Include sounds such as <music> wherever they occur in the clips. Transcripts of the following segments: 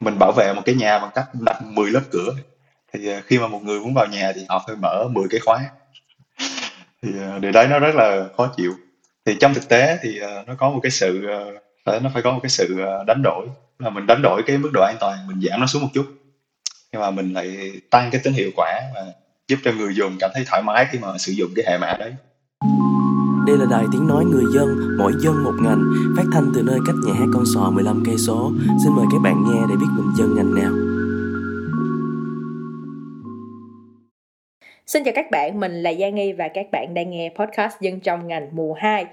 mình bảo vệ một cái nhà bằng cách đặt 10 lớp cửa. Thì à, khi mà một người muốn vào nhà thì họ phải mở 10 cái khóa. Thì à, điều đấy nó rất là khó chịu. Thì trong thực tế thì à, nó có một cái sự nó phải có một cái sự đánh đổi. Là mình đánh đổi cái mức độ an toàn, mình giảm nó xuống một chút. Nhưng mà mình lại tăng cái tính hiệu quả và giúp cho người dùng cảm thấy thoải mái khi mà sử dụng cái hệ mã đấy đây là đài tiếng nói người dân, mỗi dân một ngành, phát thanh từ nơi cách nhà hát con sò 15 cây số. Xin mời các bạn nghe để biết mình dân ngành nào. Xin chào các bạn, mình là Giang Nghi và các bạn đang nghe podcast Dân trong ngành mùa 2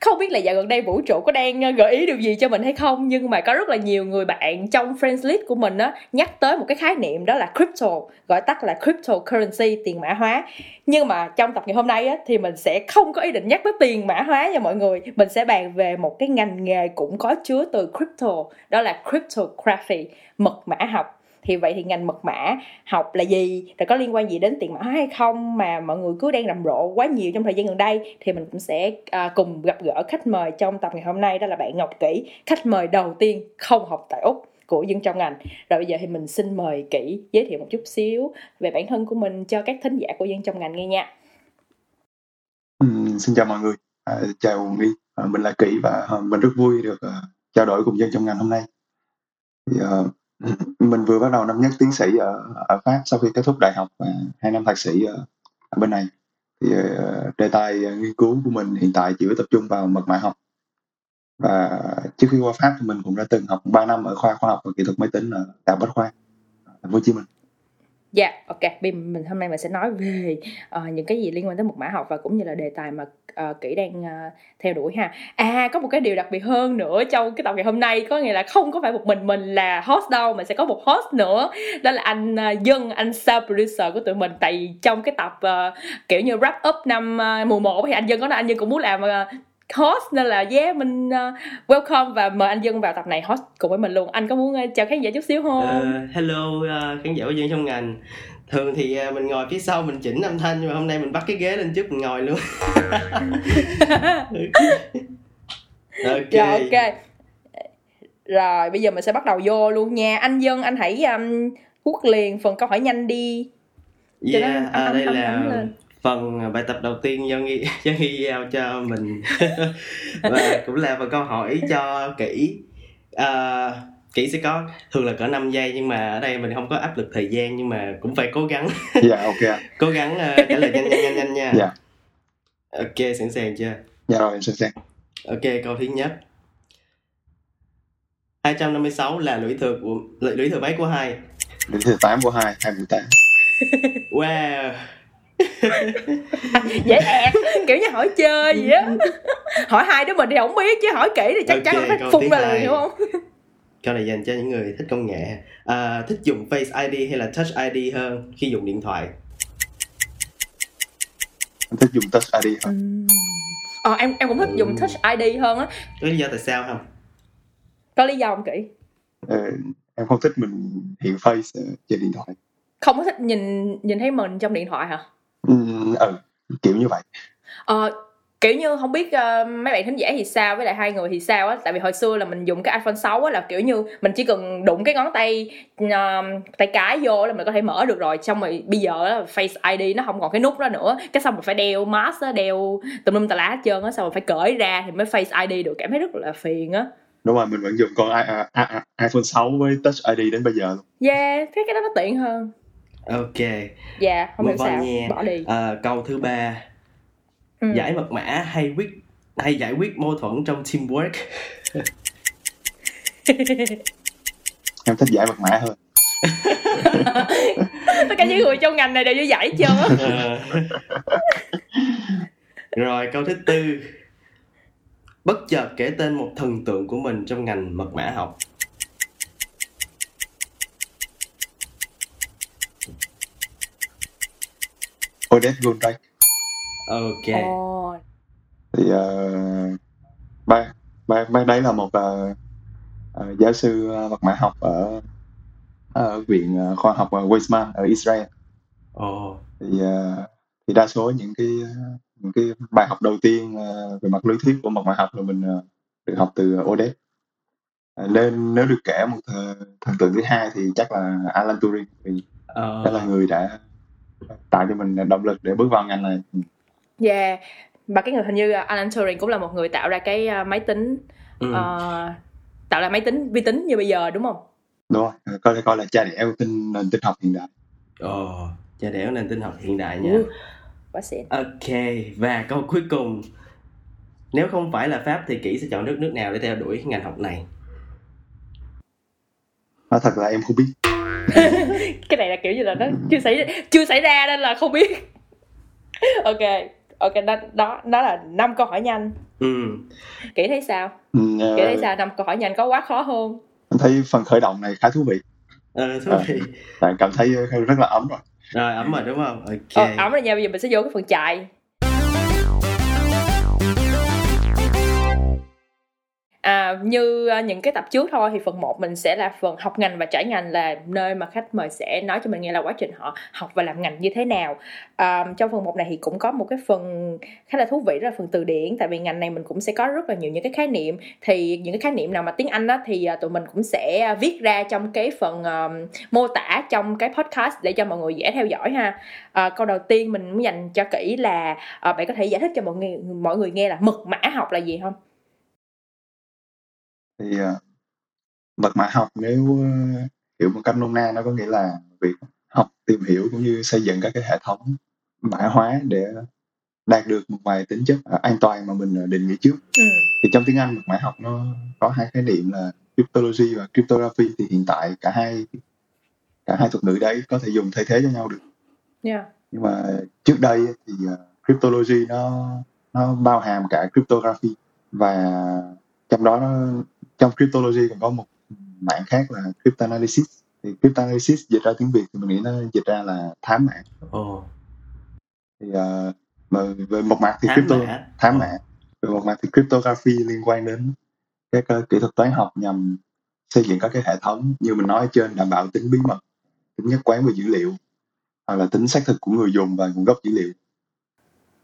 Không biết là dạo gần đây vũ trụ có đang ờ, gợi ý điều gì cho mình hay không Nhưng mà có rất là nhiều người bạn trong friends list của mình á Nhắc tới một cái khái niệm đó là crypto Gọi tắt là cryptocurrency, tiền mã hóa. Nhưng mà trong tập ngày hôm nay á thì mình sẽ không có ý định nhắc tới tiền mã hóa nha mọi người. Mình sẽ bàn về một cái ngành nghề cũng có chứa từ crypto Đó là cryptography, mật mã học thì vậy thì ngành mật mã học là gì? Rồi có liên quan gì đến tiền mã hóa hay không? Mà mọi người cứ đang rầm rộ quá nhiều trong thời gian gần đây thì mình cũng sẽ à, cùng gặp gỡ khách mời trong tập ngày hôm nay. Đó là bạn Ngọc Kỷ khách mời đầu tiên không học tại Úc của dân trong ngành. Rồi bây giờ thì mình xin mời Kỹ giới thiệu một chút xíu về bản thân của mình cho các thính giả của dân trong ngành nghe nha. Ừ, xin chào mọi người. À, chào Nghi. À, mình là Kỹ và à, mình rất vui được à, trao đổi cùng dân trong ngành hôm nay. Thì, à, <laughs> mình vừa bắt đầu năm nhất tiến sĩ ở ở Pháp sau khi kết thúc đại học và hai năm thạc sĩ ở, ở bên này. Thì uh, đề tài uh, nghiên cứu của mình hiện tại chỉ tập trung vào mật mã học. Và trước khi qua Pháp thì mình cũng đã từng học 3 năm ở khoa khoa học và kỹ thuật máy tính ở Đại học Bách khoa thành phố Hồ Chí Minh. Dạ, yeah, ok. Mình, mình hôm nay mình sẽ nói về uh, những cái gì liên quan tới mật mã học và cũng như là đề tài mà ờ, uh, kỹ đang uh, theo đuổi ha. À, có một cái điều đặc biệt hơn nữa trong cái tập ngày hôm nay có nghĩa là không có phải một mình mình là host đâu mà sẽ có một host nữa. Đó là anh uh, Dân, anh self producer của tụi mình. Tại trong cái tập uh, kiểu như wrap up năm uh, mùa 1 thì anh Dân có nói anh Dân cũng muốn làm uh, host nên là yeah mình uh, welcome và mời anh dân vào tập này host cùng với mình luôn. Anh có muốn uh, chào khán giả chút xíu không? Uh, hello uh, khán giả của dân trong ngành. Thường thì uh, mình ngồi phía sau mình chỉnh âm thanh nhưng mà hôm nay mình bắt cái ghế lên trước mình ngồi luôn. <laughs> Ok. Rồi ok. Rồi bây giờ mình sẽ bắt đầu vô luôn nha. Anh dân anh hãy um, quốc liền phần câu hỏi nhanh đi. Yeah, à, đây là phần bài tập đầu tiên do nghi <laughs> do nghi giao cho mình. <laughs> Và cũng là phần câu hỏi cho kỹ à, kỹ sẽ có thường là cỡ 5 giây nhưng mà ở đây mình không có áp lực thời gian nhưng mà cũng phải cố gắng. Dạ ok. <laughs> Cố gắng uh, trả lời nhanh nhanh nhanh nhanh nha. Dạ. Ok sẵn sàng chưa? Dạ rồi sẵn sàng. Ok câu thứ nhất. 256 là lũy thừa của lũy thừa mấy của hai. Lũy thừa 8 của hai 28 wow <laughs> dễ ẹt kiểu như hỏi chơi gì á. <laughs> Hỏi hai đứa mình thì không biết chứ hỏi kỹ thì chắc okay, chắn phải phun ra liền hiểu không? Câu này dành cho những người thích công nghệ. À, thích dùng face id hay là touch id hơn khi dùng điện thoại? Em thích dùng touch id hơn. Ờ em em cũng thích ừ. dùng touch id hơn á. Có lý do tại sao không? Có lý do không kỹ? Ờ, em không thích mình hiện face trên điện thoại. Không có thích nhìn nhìn thấy mình trong điện thoại hả ừ, ừ kiểu như vậy. Ờ kiểu như không biết uh, mấy bạn thính giả thì sao với lại hai người thì sao á? Tại vì hồi xưa là mình dùng cái iPhone 6 á là kiểu như mình chỉ cần đụng cái ngón tay uh, tay cái vô là mình có thể mở được rồi. Xong rồi bây giờ á, Face ID nó không còn cái nút đó nữa. Cái xong mình phải đeo mask á đeo tùm lum tà lá hết trơn á xong rồi phải cởi ra thì mới Face ID được. Cảm thấy rất là phiền á. Đúng rồi mình vẫn dùng con I, I, I, iPhone 6 với Touch ID đến bây giờ luôn. Yeah thế cái đó nó tiện hơn ok. Dạ không hiểu sao. nha. bỏ đi. à, câu thứ ba. Ừ. giải mật mã hay quyết hay giải quyết mâu thuẫn trong teamwork? <laughs> Em thích giải mật mã hơn. <laughs> Tất cả những người trong ngành này đều như giải chưa <laughs> ờ. rồi câu thứ tư. Bất chợt kể tên một thần tượng của mình trong ngành mật mã học Odette Goldreich ok. Oh. thì uh, ba ba ba đấy là một uh, uh, giáo sư vật mã học ở ở viện uh, khoa học Weizmann ở Israel. Oh. thì uh, thì đa số những cái những cái bài học đầu tiên uh, về mặt lý thuyết của mật mã học là mình uh, được học từ Odette. À, nên nếu được kể một th- thần tượng thứ hai thì chắc là Alan Turing vì ờ, đó là người đã tạo cho mình động lực để bước vào ngành này. Yeah và cái người hình như uh, Alan Turing cũng là một người tạo ra cái uh, máy tính ừ. uh, tạo ra máy tính vi tính như bây giờ đúng không? Đúng có thể coi là cha đẻ của tinh nền tinh học hiện đại. Ồ, cha đẻo nền tinh học hiện đại nha. Ừ. quá xịn. Ok và câu cuối cùng. Nếu không phải là pháp thì kỹ sẽ chọn nước nước nào để theo đuổi ngành học này? Nói thật là em không biết <laughs> cái này là kiểu như là nó chưa xảy chưa xảy ra nên là không biết. Ok ok đó đó đó là năm câu hỏi nhanh. Ừ. Kỹ thấy sao? Ừ, kỹ ờ, thấy sao? Năm câu hỏi nhanh có quá khó hơn em thấy phần khởi động này khá thú vị. Ờ, thú vị. bạn cảm thấy rất là ấm rồi. Rồi ấm rồi đúng không? Ok. Ờ, ổng rồi nha bây giờ mình sẽ vô cái phần chạy À, như à, những cái tập trước thôi thì phần 1 mình sẽ là phần học ngành và trải ngành là nơi mà khách mời sẽ nói cho mình nghe là quá trình họ học và làm ngành như thế nào. À, trong phần 1 này thì cũng có một cái phần khá là thú vị đó là phần từ điển. Tại vì ngành này mình cũng sẽ có rất là nhiều những cái khái niệm. Thì những cái khái niệm nào mà tiếng Anh đó thì à, tụi mình cũng sẽ à, viết ra trong cái phần um, mô tả trong cái podcast để cho mọi người dễ theo dõi ha. À, câu đầu tiên mình muốn dành cho kỹ là uh, bạn có thể giải thích cho mọi người mọi người nghe là mật mã học là gì không? Thì ờ, mật mã học nếu ờ, hiểu một cách nôm na nó có nghĩa là việc học tìm hiểu cũng như xây dựng các cái hệ thống mã hóa để đạt được một vài tính chất ờ, an toàn mà mình ờ, định nghĩa trước ừ. thì trong tiếng Anh mật mã học nó có hai khái niệm là cryptology và cryptography thì hiện tại cả hai cả hai thuật ngữ đấy có thể dùng thay thế cho nhau được yeah. nhưng mà trước đây thì uh, cryptology nó nó bao hàm cả cryptography và trong đó nó, trong cryptology còn có một mảng khác là cryptanalysis. Thì cryptanalysis dịch ra tiếng việt thì mình nghĩ nó dịch ra là thám mã ồ. Thì uh, mà về một mặt thì thám crypto mã thám mã về một mặt thì cryptography liên quan đến các uh, kỹ thuật toán học nhằm xây dựng các cái hệ thống. Như mình nói ở trên đảm bảo tính bí mật tính nhất quán về dữ liệu hoặc là tính xác thực của người dùng và nguồn gốc dữ liệu.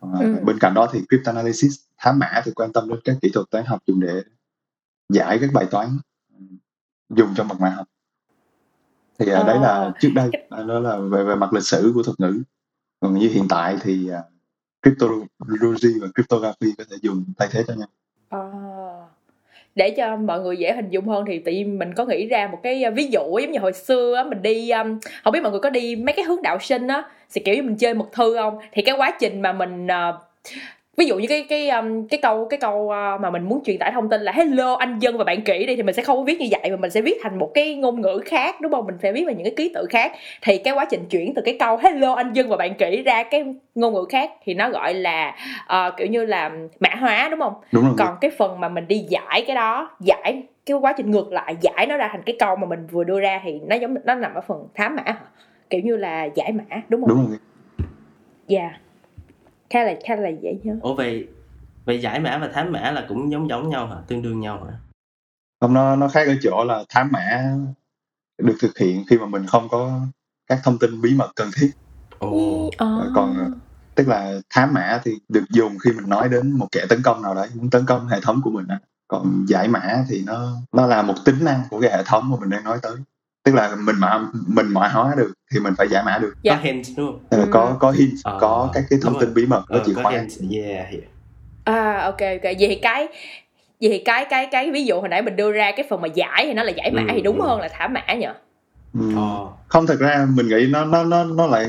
Ờ, Ừ. bên cạnh đó thì cryptanalysis thám mã thì quan tâm đến các kỹ thuật toán học dùng để giải các bài toán ừ, dùng trong mật mã học thì à, Ờ. đấy là trước đây à, đó là về về mặt lịch sử của thuật ngữ còn như hiện tại thì à, cryptology và cryptography có thể dùng thay thế cho nhau À. để cho mọi người dễ hình dung hơn thì tự nhiên mình có nghĩ ra một cái uh, ví dụ giống như hồi xưa á mình đi um, không biết mọi người có đi mấy cái hướng đạo sinh á thì kiểu như mình chơi mật thư không thì cái quá trình mà mình uh, ví dụ như cái cái um, cái câu cái câu uh, mà mình muốn truyền tải thông tin là hello anh dân và bạn kỹ đi thì mình sẽ không có viết như vậy mà mình sẽ viết thành một cái ngôn ngữ khác đúng không? Mình phải viết vào những cái ký tự khác. Thì cái quá trình chuyển từ cái câu hello anh dân và bạn kỹ ra cái ngôn ngữ khác thì nó gọi là uh, kiểu như là mã hóa đúng không? Đúng rồi. Còn cái phần mà mình đi giải cái đó giải cái quá trình ngược lại giải nó ra thành cái câu mà mình vừa đưa ra thì nó giống nó nằm ở phần thám mã kiểu như là giải mã đúng không? Đúng rồi. Dạ khá là khá là dễ nhớ. Ủa vậy vậy giải mã và thám mã là cũng giống giống nhau hả? Tương đương nhau hả? Không nó nó khác ở chỗ là thám mã được thực hiện khi mà mình không có các thông tin bí mật cần thiết. Ồ. Ờ. còn tức là thám mã thì được dùng khi mình nói đến một kẻ tấn công nào đấy muốn tấn công hệ thống của mình á. Còn giải mã thì nó nó là một tính năng của cái hệ thống mà mình đang nói tới tức là mình mã mình mã hóa được thì mình phải giải mã được Dạ. có hint đúng không Ừ. có có hint Ờ, có các cái thông tin bí mật có Ờ, chìa có khóa hint yeah, yeah. à ok ok vậy thì cái vậy thì cái cái cái ví dụ hồi nãy mình đưa ra cái phần mà giải thì nó là giải mã Ừ, thì đúng ừ. hơn là thả mã nhỉ Ồ. không thật ra mình nghĩ nó nó nó nó lại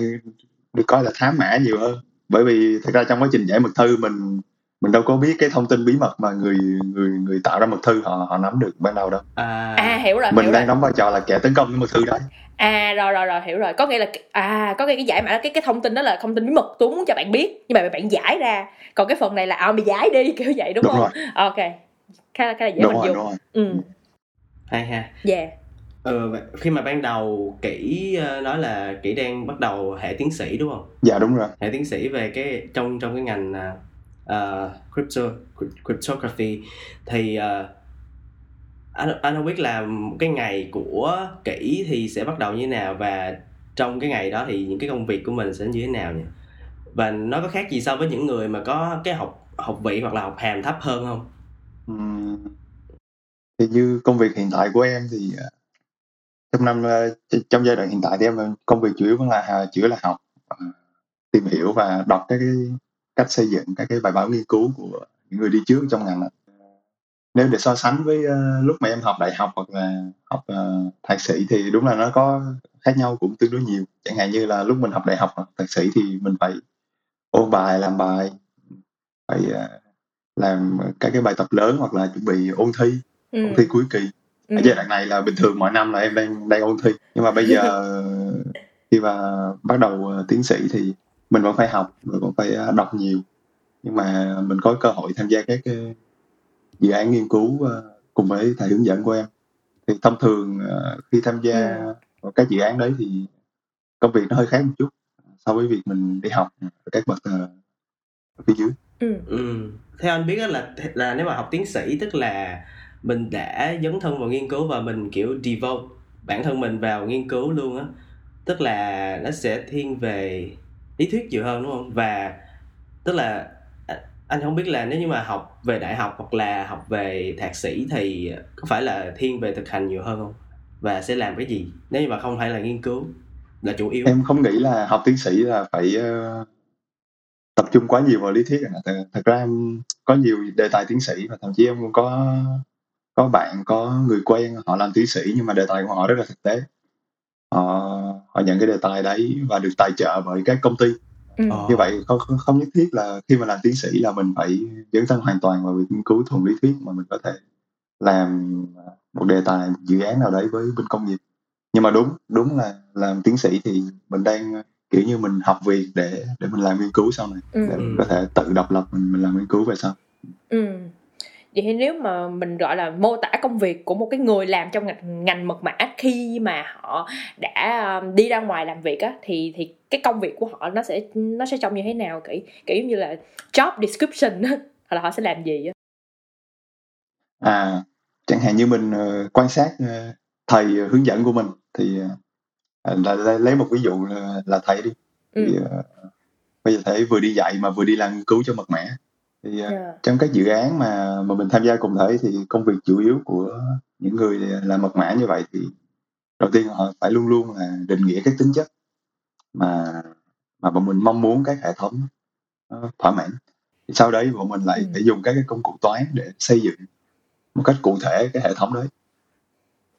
được coi là thám mã nhiều hơn bởi vì thật ra trong quá trình giải mật thư mình mình đâu có biết cái thông tin bí mật mà người người người tạo ra mật thư họ họ nắm được ban đầu đâu. À, à hiểu rồi mình hiểu đang rồi. đóng vai trò là kẻ tấn công cái mật thư đấy. À rồi rồi rồi hiểu rồi. Có nghĩa là à có nghĩa cái giải mã là cái cái thông tin đó là thông tin bí mật tôi muốn cho bạn biết nhưng mà bạn giải ra. Còn cái phần này là à mày giải đi <laughs> kiểu vậy đúng, đúng không? rồi. Ok. Khá là khá là dễ đúng hình rồi dung. đúng rồi. Ừ. Hay ha. Yeah ờ, vậy khi mà ban đầu kỹ ờ, nói là kỹ đang bắt đầu hệ tiến sĩ đúng không? Dạ đúng rồi. Hệ tiến sĩ về cái trong trong cái ngành uh, crypto cryptography thì uh, anh anh không biết là cái ngày của kỹ thì sẽ bắt đầu như thế nào và trong cái ngày đó thì những cái công việc của mình sẽ như thế nào nhỉ? Và nó có khác gì so với những người mà có cái học học vị hoặc là học hàm thấp hơn không? Ừm, thì như công việc hiện tại của em thì ờ, trong năm trong giai đoạn hiện tại thì em công việc chủ yếu vẫn là chủ yếu là học tìm hiểu và đọc các cái cách xây dựng các cái bài báo nghiên cứu của những người đi trước trong ngành nếu để so sánh với uh, lúc mà em học đại học hoặc là học uh, thạc sĩ thì đúng là nó có khác nhau cũng tương đối nhiều chẳng hạn như là lúc mình học đại học hoặc thạc sĩ thì mình phải ôn bài làm bài phải uh, làm các cái bài tập lớn hoặc là chuẩn bị ôn thi ừ. ôn thi cuối kỳ ừ. ở giai đoạn này là bình thường mọi năm là em đang đang ôn thi nhưng mà bây <laughs> giờ khi mà bắt đầu tiến sĩ thì mình vẫn phải học mình vẫn phải đọc nhiều nhưng mà mình có cơ hội tham gia các cái dự án nghiên cứu uh, cùng với thầy hướng dẫn của em thì thông thường uh, khi tham gia ừ. vào các dự án đấy thì công việc nó hơi khác một chút so với việc mình đi học ở các bậc phía dưới ừ. ừ. theo anh biết là là nếu mà học tiến sĩ tức là mình đã dấn thân vào nghiên cứu và mình kiểu devote bản thân mình vào nghiên cứu luôn á tức là nó sẽ thiên về lý thuyết nhiều hơn đúng không? Và tức là à, anh không biết là nếu như mà học về đại học hoặc là học về thạc sĩ thì có phải là thiên về thực hành nhiều hơn không? Và sẽ làm cái gì? Nếu như mà không phải là nghiên cứu là chủ yếu. Em không nghĩ là học tiến sĩ là phải uh, tập trung quá nhiều vào lý thuyết à. thật, thật ra em có nhiều đề tài tiến sĩ và thậm chí em cũng có có bạn có người quen họ làm tiến sĩ nhưng mà đề tài của họ rất là thực tế. Họ họ nhận cái đề tài đấy và được tài trợ bởi các công ty Ừ. Ờ. như vậy không, không không nhất thiết là khi mà làm tiến sĩ là mình phải dấn thân hoàn toàn vào việc nghiên cứu thuần lý thuyết mà mình có thể làm một đề tài một dự án nào đấy với bên công nghiệp nhưng mà đúng đúng là làm tiến sĩ thì mình đang kiểu như mình học việc để để mình làm nghiên cứu sau này ừ. để mình có thể tự độc lập mình mình làm nghiên cứu về sau ừ vậy thì nếu mà mình gọi là mô tả công việc của một cái người làm trong ngành, ngành mật mã khi mà họ đã đi ra ngoài làm việc á thì thì cái công việc của họ nó sẽ nó sẽ trông như thế nào? Kiểu kiểu như là job description á hoặc là họ sẽ làm gì á? À chẳng hạn như mình uh, quan sát uh, thầy hướng dẫn của mình thì là, là lấy một ví dụ là, là thầy đi. Ừ. thì, bây giờ thầy vừa đi dạy mà vừa đi làm nghiên cứu cho mật mã thì yeah. Dạ. trong các dự án mà mà mình tham gia cùng thể thì công việc chủ yếu của những người làm mật mã như vậy thì đầu tiên họ phải luôn luôn là định nghĩa các tính chất mà mà bọn mình mong muốn các hệ thống thỏa mãn thì sau đấy bọn mình lại ừ. phải dùng các cái công cụ toán để xây dựng một cách cụ thể cái hệ thống đấy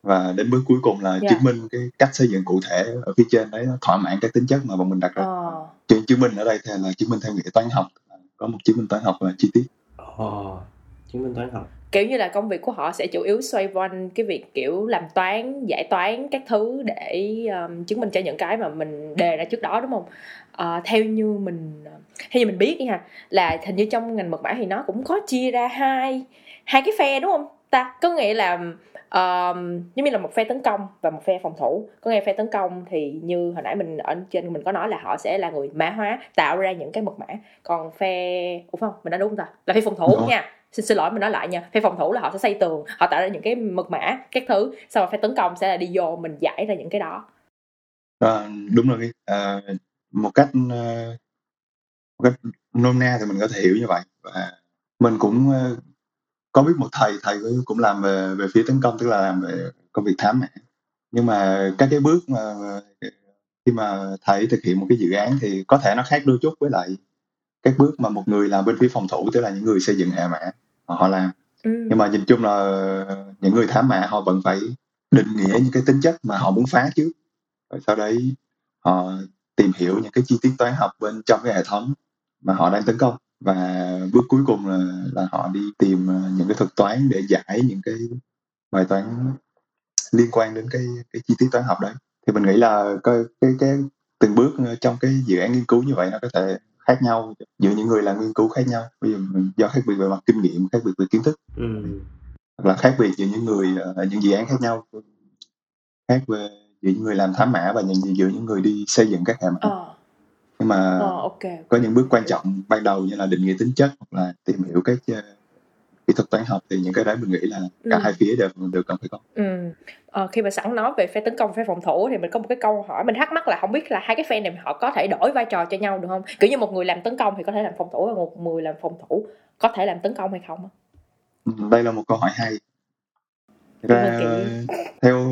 và đến bước cuối cùng là yeah. Dạ. chứng minh cái cách xây dựng cụ thể ở phía trên đấy nó thỏa mãn các tính chất mà bọn mình đặt ra oh. chứng minh ở đây thì là chứng minh theo nghĩa toán học có một chứng minh toán học là chi tiết. Ồ, oh, chứng minh toán học. Kiểu như là công việc của họ sẽ chủ yếu xoay quanh cái việc kiểu làm toán giải toán các thứ để um, chứng minh cho những cái mà mình đề ra trước đó đúng không? Uh, theo như mình theo như mình biết đi ha là hình như trong ngành mật mã thì nó cũng có chia ra hai hai cái phe đúng không ta? Có nghĩa là um, giống như là một phe tấn công và một phe phòng thủ. Có nghe phe tấn công thì như hồi nãy mình ở trên mình có nói là họ sẽ là người mã hóa tạo ra những cái mật mã. Còn phe ủa không? Mình đã đúng không ta? Là phe phòng thủ Ủa? nha. Xin xin lỗi mình nói lại nha. Phe phòng thủ là họ sẽ xây tường họ tạo ra những cái mật mã các thứ. Sau đó phe tấn công sẽ là đi vô mình giải ra những cái đó. À, đúng rồi. À, một cách uh, một cách nôm na thì mình có thể hiểu như vậy. Và mình cũng uh, có biết một thầy thầy cũng làm về về phía tấn công tức là làm về công việc thám mã nhưng mà các cái bước mà khi mà thầy thực hiện một cái dự án thì có thể nó khác đôi chút với lại các bước mà một người làm bên phía phòng thủ tức là những người xây dựng hệ mã họ làm. Ừ. nhưng mà nhìn chung là những người thám mã họ vẫn phải định nghĩa những cái tính chất mà họ muốn phá trước. Rồi sau đấy họ tìm hiểu những cái chi tiết toán học bên trong cái hệ thống mà họ đang tấn công và bước cuối cùng là là họ đi tìm ờ, những cái thuật toán để giải những cái bài toán liên quan đến cái cái chi tiết toán học đấy. Thì mình nghĩ là cái cái, cái từng bước ờ, trong cái dự án nghiên cứu như vậy nó có thể khác nhau giữa những người làm nghiên cứu khác nhau. Bây giờ do khác biệt về mặt kinh nghiệm khác biệt về kiến thức. Ừ. hoặc là khác biệt giữa những người ở ờ, những dự án khác nhau. Khác về giữa những người làm thám mã và những giữa những người đi xây dựng các hệ mã. Ờ nhưng mà oh, okay. có những bước quan trọng ban đầu như là định nghĩa tính chất hoặc là tìm hiểu các uh, kỹ thuật toán học thì những cái đấy mình nghĩ là cả ừ. hai phía đều đều cần phải có. Ừ. Ờ, khi mà sẵn nói về phe tấn công phe phòng thủ thì mình có một cái câu hỏi mình thắc mắc là không biết là hai cái phe này họ có thể đổi vai trò cho nhau được không? Kiểu như một người làm tấn công thì có thể làm phòng thủ và một người làm phòng thủ có thể làm tấn công hay không? Ừ, đây là một câu hỏi hay. ra theo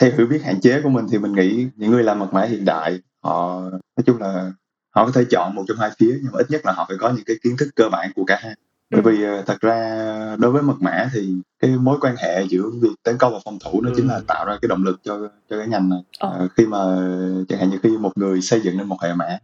theo hiểu biết hạn chế của mình thì mình nghĩ những người làm mật mã hiện đại họ nói chung là họ có thể chọn một trong hai phía nhưng mà ít nhất là họ phải có những cái kiến thức cơ bản của cả hai bởi ừ. vì ờ, thật ra đối với mật mã thì cái mối quan hệ giữa việc tấn công và phòng thủ nó ừ. chính là tạo ra cái động lực cho cho cái ngành này ờ. à, khi mà chẳng hạn như khi một người xây dựng nên một hệ mã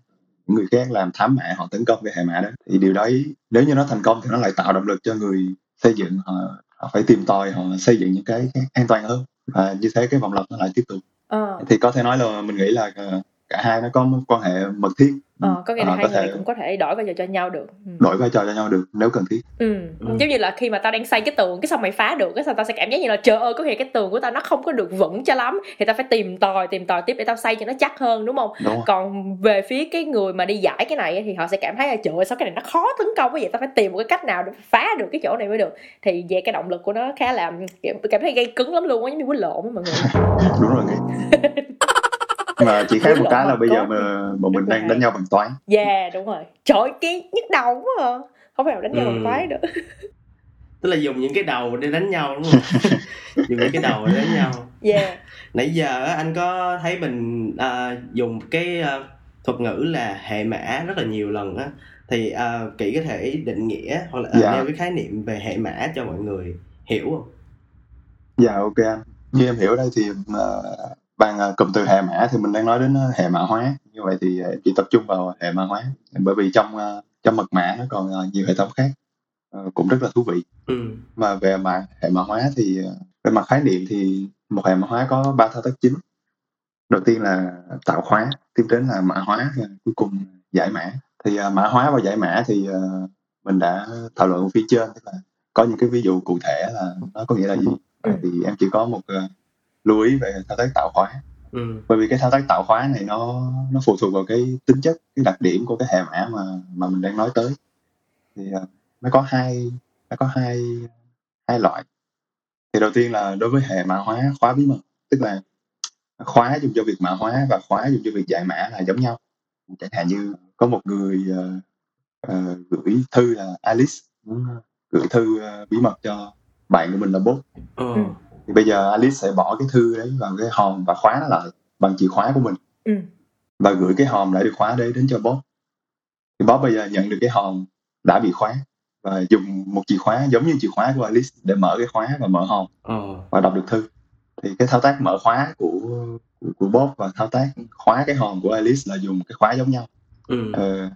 những người khác làm thám mã họ tấn công cái hệ mã đó thì điều đấy nếu như nó thành công thì nó lại tạo động lực cho người xây dựng họ, họ phải tìm tòi họ xây dựng những cái, an toàn hơn và như thế cái vòng lặp nó lại tiếp tục ờ. thì có thể nói là mình nghĩ là ờ, cả hai nó có mối quan hệ mật thiết. Ờ, có nghĩa là ờ, hai người thể... cũng có thể đổi vai trò cho nhau được. Ừ. đổi vai trò cho nhau được nếu cần thiết. Ừ. ừ. giống như là khi mà tao đang xây cái tường cái xong mày phá được cái xong tao sẽ cảm giác như là trời ơi có nghĩa cái tường của tao nó không có được vững cho lắm. Thì tao phải tìm tòi tìm tòi tiếp để tao xây cho nó chắc hơn đúng không? Đúng còn về phía cái người mà đi giải cái này thì họ sẽ cảm thấy là trời ơi sao cái này nó khó tấn công cái vậy? Tao phải tìm một cái cách nào để phá được cái chỗ này mới được. Thì về cái động lực của nó khá là cảm thấy gây cứng lắm luôn á giống như quýnh lộn mọi người. <laughs> Đúng rồi <laughs> mà chỉ khác một cái là bây giờ mà bọn mình đang đánh nhau bằng toán dạ yeah, đúng rồi. Trời cái nhức đầu quá à. Không phải đánh nhau ừ. bằng toán nữa. Tức là dùng những cái đầu để đánh nhau đúng không? <laughs> Dùng những cái đầu để đánh nhau. Yeah. <laughs> Nãy giờ anh có thấy mình uh, dùng cái uh, thuật ngữ là hệ mã rất là nhiều lần á. Thì uh, kỹ có thể định nghĩa hoặc là uh, yeah. nêu cái khái niệm về hệ mã cho mọi người hiểu không? Dạ ok anh. Như em hiểu đây thì uh, bằng uh, cụm từ hệ mã thì mình đang nói đến uh, hệ mã hóa. Như vậy thì uh, chỉ tập trung vào hệ mã hóa. Bởi vì trong trong mật mã nó còn nhiều hệ thống khác cũng rất là thú vị. Ừ. mà về mặt hệ mã hóa thì về mặt khái niệm thì một hệ mã hóa có ba thao tác chính. Đầu tiên là tạo khóa tiếp đến là mã hóa cuối cùng giải mã. Thì mã hóa và giải mã thì mình đã thảo luận phía trên tức là có những cái ví dụ cụ thể là nó có nghĩa là gì. Ừ. thì em chỉ có một lưu ý về thao tác tạo khóa. Ừ. bởi vì cái thao tác tạo khóa này nó nó phụ thuộc vào cái tính chất cái đặc điểm của cái hệ mã mà mà mình đang nói tới. Thì uh, nó có hai nó có hai hai loại. Thì đầu tiên là đối với hệ mã hóa khóa bí mật tức là khóa dùng cho việc mã hóa và khóa dùng cho việc giải mã là giống nhau. Chẳng hạn như có một người uh, uh, gửi thư là Alice muốn gửi thư uh, bí mật cho bạn của mình là bố ừ. Thì bây giờ Alice sẽ bỏ cái thư đấy vào cái hòm và khóa nó lại bằng chìa khóa của mình ừ. và gửi cái hòm lại được khóa đấy đến cho Bob thì Bob bây giờ nhận được cái hòm đã bị khóa và dùng một chìa khóa giống như chìa khóa của Alice để mở cái khóa và mở hòm ừ. và đọc được thư thì cái thao tác mở khóa của của, của Bob và thao tác khóa cái hòm của Alice là dùng cái khóa giống nhau ừ. ờ,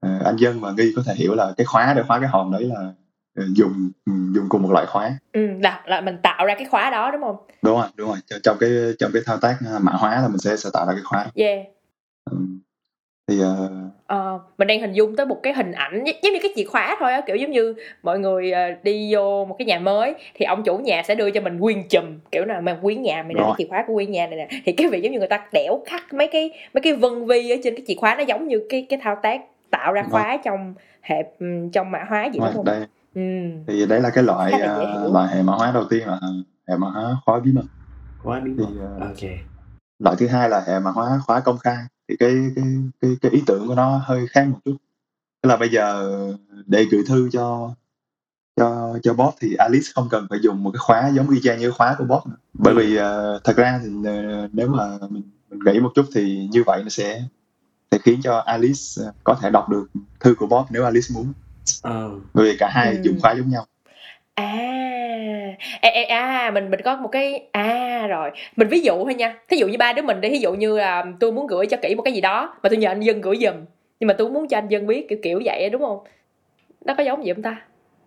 ờ, anh dân và nghi có thể hiểu là cái khóa để khóa cái hòm đấy là dùng ừ, dùng cùng một loại khóa. Ừ, là, là mình tạo ra cái khóa đó đúng không? Đúng rồi đúng rồi. Trong cái trong cái thao tác à, mã hóa là mình sẽ sẽ tạo ra cái khóa yeah. Ừ. thì uh... uh, mình đang hình dung tới một cái hình ảnh giống như cái chìa khóa thôi á kiểu giống như mọi người uh, đi vô một cái nhà mới thì ông chủ nhà sẽ đưa cho mình nguyên chùm kiểu nào mà quý nhà là cái chìa khóa của quý nhà này nè. Thì cái việc giống như người ta đẽo khắc mấy cái mấy cái vân vi ở trên cái chìa khóa nó giống như cái cái thao tác tạo ra khóa trong hệ trong mã hóa gì đúng không đây Ừ. thì đấy là cái loại uh, loại hệ mã hóa đầu tiên là hệ mã hóa khóa bí mật. Khóa bí mật. thì, uh, ok. loại thứ hai là hệ mã hóa khóa công khai. Thì cái cái cái cái ý tưởng của nó hơi khác một chút. Tức là bây giờ để gửi thư cho cho cho bot thì Alice không cần phải dùng một cái khóa giống y chang như khóa của bot nữa. bởi vì uh, thật ra thì uh, nếu mà mình mình nghĩ một chút thì như vậy nó sẽ sẽ khiến cho Alice có thể đọc được thư của bot nếu Alice muốn ờ. vì cả hai ừ. dùng khóa giống nhau. À. À, à mình mình có một cái à rồi. Mình ví dụ thôi nha. Thí dụ như ba đứa mình đi ví dụ như là tôi muốn gửi cho kỹ một cái gì đó mà tôi nhờ anh dân gửi giùm. Nhưng mà tôi muốn cho anh dân biết kiểu kiểu vậy đúng không? Nó có giống gì không ta?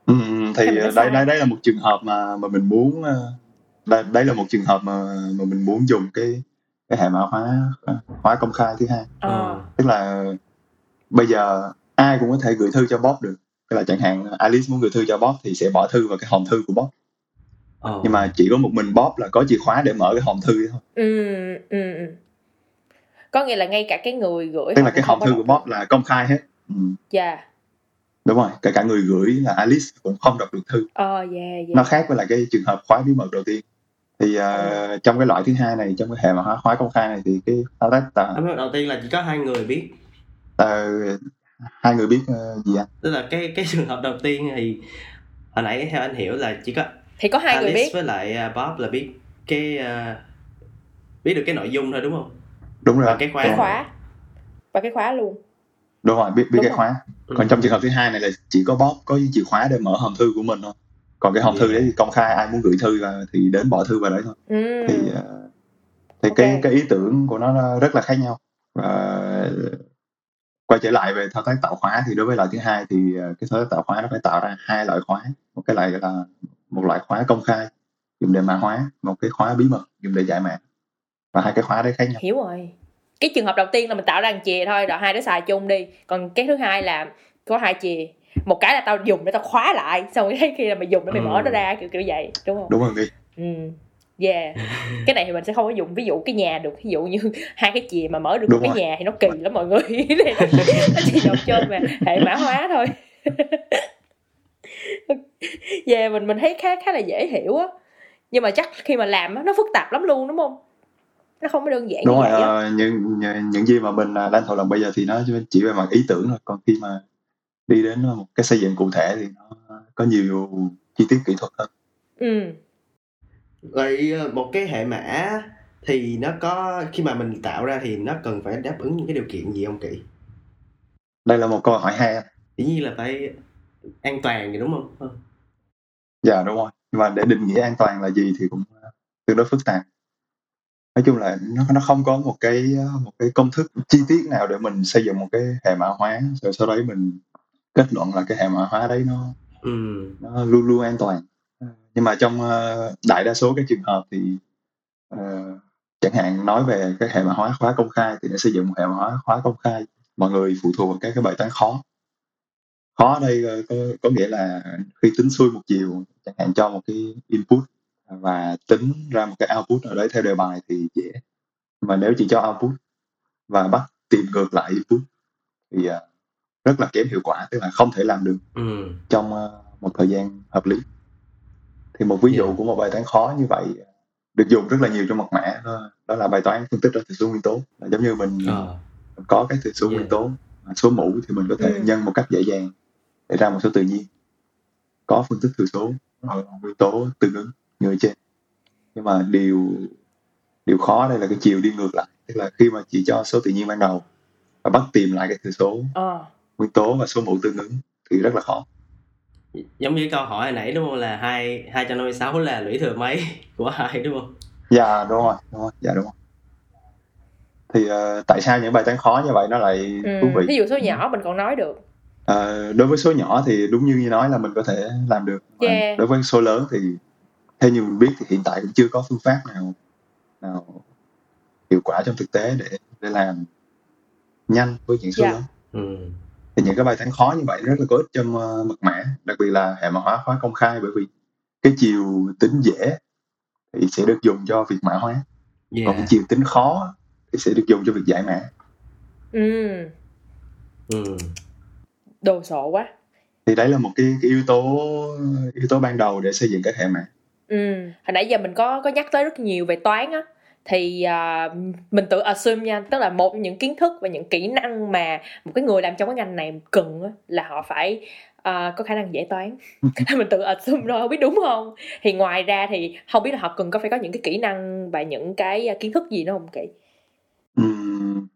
Ừ, thì đây đây đây là một trường hợp mà mà mình muốn ờ, đây, đây là một trường hợp mà mà mình muốn dùng cái cái hệ mã hóa hóa công khai thứ hai. À. tức là bây giờ ai cũng có thể gửi thư cho bot được tức là chẳng hạn Alice muốn gửi thư cho Bob thì sẽ bỏ thư vào cái hòm thư của Bob. Oh. nhưng mà chỉ có một mình Bob là có chìa khóa để mở cái hòm thư thôi. Ừ, ừ, ừ. có nghĩa là ngay cả cái người gửi tức là cái hòm thư của Bob là công khai hết. Ừ. yeah đúng rồi kể cả người gửi là Alice cũng không đọc được thư. Oh, yeah, yeah. nó khác với lại cái trường hợp khóa bí mật đầu tiên. Thì uh, trong cái loại thứ hai này trong cái hệ mà hóa khóa công khai này thì cái thao tác đầu tiên là chỉ có hai người biết. uh, hai người biết uh, gì anh tức là cái cái trường hợp đầu tiên thì hồi nãy theo anh hiểu là chỉ có thì có hai Alice người biết với lại à, Bob là biết cái à, biết được cái nội dung thôi đúng không đúng rồi và cái khóa. cái khóa và cái khóa luôn đúng rồi biết biết Đúng cái rồi. khóa Ừ. còn trong trường hợp thứ hai này là chỉ có Bob có chìa khóa để mở hòm thư của mình thôi còn cái hòm thư Yeah. đấy thì công khai ai muốn gửi thư vào thì đến bỏ thư vào đấy thôi ừ. thì ờ, thì Ok. cái cái ý tưởng của nó nó rất là khác nhau và quay trở lại về thao tác tạo khóa thì đối với loại thứ hai thì ờ, cái thao tác tạo khóa nó phải tạo ra hai loại khóa. Một cái loại là một loại khóa công khai dùng để mã hóa một cái khóa bí mật dùng để giải mã. Và hai cái khóa đấy khác nhau. Hiểu rồi. Cái trường hợp đầu tiên là mình tạo ra một chìa thôi rồi hai đứa xài chung đi. Còn cái thứ hai là có hai chìa. Một cái là tao dùng để tao khóa lại xong cái khi là mày dùng để mày Ừ. mở nó ra kiểu kiểu vậy. Đúng không? Đúng không Nghi? ừ yeah. <laughs> Cái này thì mình sẽ không có dùng ví dụ cái nhà được ví dụ như <laughs> hai cái chìa mà mở được Đúng cái rồi. nhà thì nó kỳ lắm mọi người. <laughs> Này nó, nó chỉ đọc trên mà hệ mã hóa thôi. Yeah mình mình thấy khá khá là dễ hiểu á. Nhưng mà chắc khi mà làm á nó phức tạp lắm luôn đúng không? Nó không có đơn giản đúng như rồi vậy ờ, những những những gì mà mình à, đang thảo luận bây giờ thì nó chỉ về mặt ý tưởng thôi. Còn khi mà đi đến một cái xây dựng cụ thể thì nó có nhiều chi tiết kỹ thuật hơn. Ừ vậy ờ, một cái hệ mã thì nó có khi mà mình tạo ra thì nó cần phải đáp ứng những cái điều kiện gì không kỹ? Đây là một câu hỏi hay. Dĩ nhiên là phải an toàn thì đúng không? Ờ. dạ đúng rồi. Nhưng mà để định nghĩa an toàn là gì thì cũng à, tương đối phức tạp. Nói chung là nó nó không có một cái một cái công thức chi tiết nào để mình xây dựng một cái hệ mã hóa rồi sau đấy mình kết luận là cái hệ mã hóa đấy nó ừ. nó luôn luôn an toàn. Ờ, nhưng mà trong ờ, đại đa số các trường hợp thì ờ, chẳng hạn nói về cái hệ mã hóa khóa công khai thì để xây dựng một hệ mã hóa khóa công khai mọi người phụ thuộc vào các cái bài toán khó. Khó ở đây ờ, có, có nghĩa là khi tính xuôi một chiều chẳng hạn cho một cái input và tính ra một cái output ở đấy theo đề bài thì dễ. Mà nếu chỉ cho output và bắt tìm ngược lại input thì rất là kém hiệu quả tức là không thể làm được ừ. trong một thời gian hợp lý thì một ví dụ Yeah. của một bài toán khó như vậy được dùng rất là nhiều trong mật mã đó, đó là bài toán phân tích ra thừa số nguyên tố. Là giống như mình ờ. có cái thừa số Yeah. nguyên tố số mũ thì mình có thể Ừ. nhân một cách dễ dàng để ra một số tự nhiên. Có phân tích thừa số nguyên tố tương ứng như ở trên. Nhưng mà điều điều khó đây là cái chiều đi ngược lại. Tức là khi mà chỉ cho số tự nhiên ban đầu và bắt tìm lại cái thừa số ờ. nguyên tố và số mũ tương ứng thì rất là khó giống như câu hỏi hồi nãy đúng không? Là hai hai trăm năm mươi sáu là lũy thừa mấy <laughs> của hai đúng không? Dạ đúng rồi đúng rồi dạ đúng rồi. Thì ờ, tại sao những bài toán khó như vậy nó lại ừ. thú vị? ví dụ số nhỏ mình còn nói được. Ờ, đối với số nhỏ thì đúng như như nói là mình có thể làm được. Yeah. đối với số lớn thì theo như mình biết thì hiện tại cũng chưa có phương pháp nào nào hiệu quả trong thực tế để để làm nhanh với những số Dạ. lớn. Ừ thì những cái bài toán khó như vậy rất là có ích trong ờ, mật mã đặc biệt là hệ mã hóa khóa công khai bởi vì cái chiều tính dễ thì sẽ được dùng cho việc mã hóa. Còn cái yeah. chiều tính khó thì sẽ được dùng cho việc giải mã. Ừ. Ừ. Đồ sộ quá. Thì đấy là một cái, cái yếu tố yếu tố ban đầu để xây dựng các hệ mã. Ừ. Hồi nãy giờ mình có có nhắc tới rất nhiều về toán á thì à, mình tự assume nha tức là một trong những kiến thức và những kỹ năng mà một cái người làm trong cái ngành này cần là họ phải à, có khả năng giải toán. Đó <laughs> mình tự assume rồi không biết đúng không? Thì ngoài ra thì không biết là họ cần có phải có những cái kỹ năng và những cái à, kiến thức gì nữa không kỹ Ừm,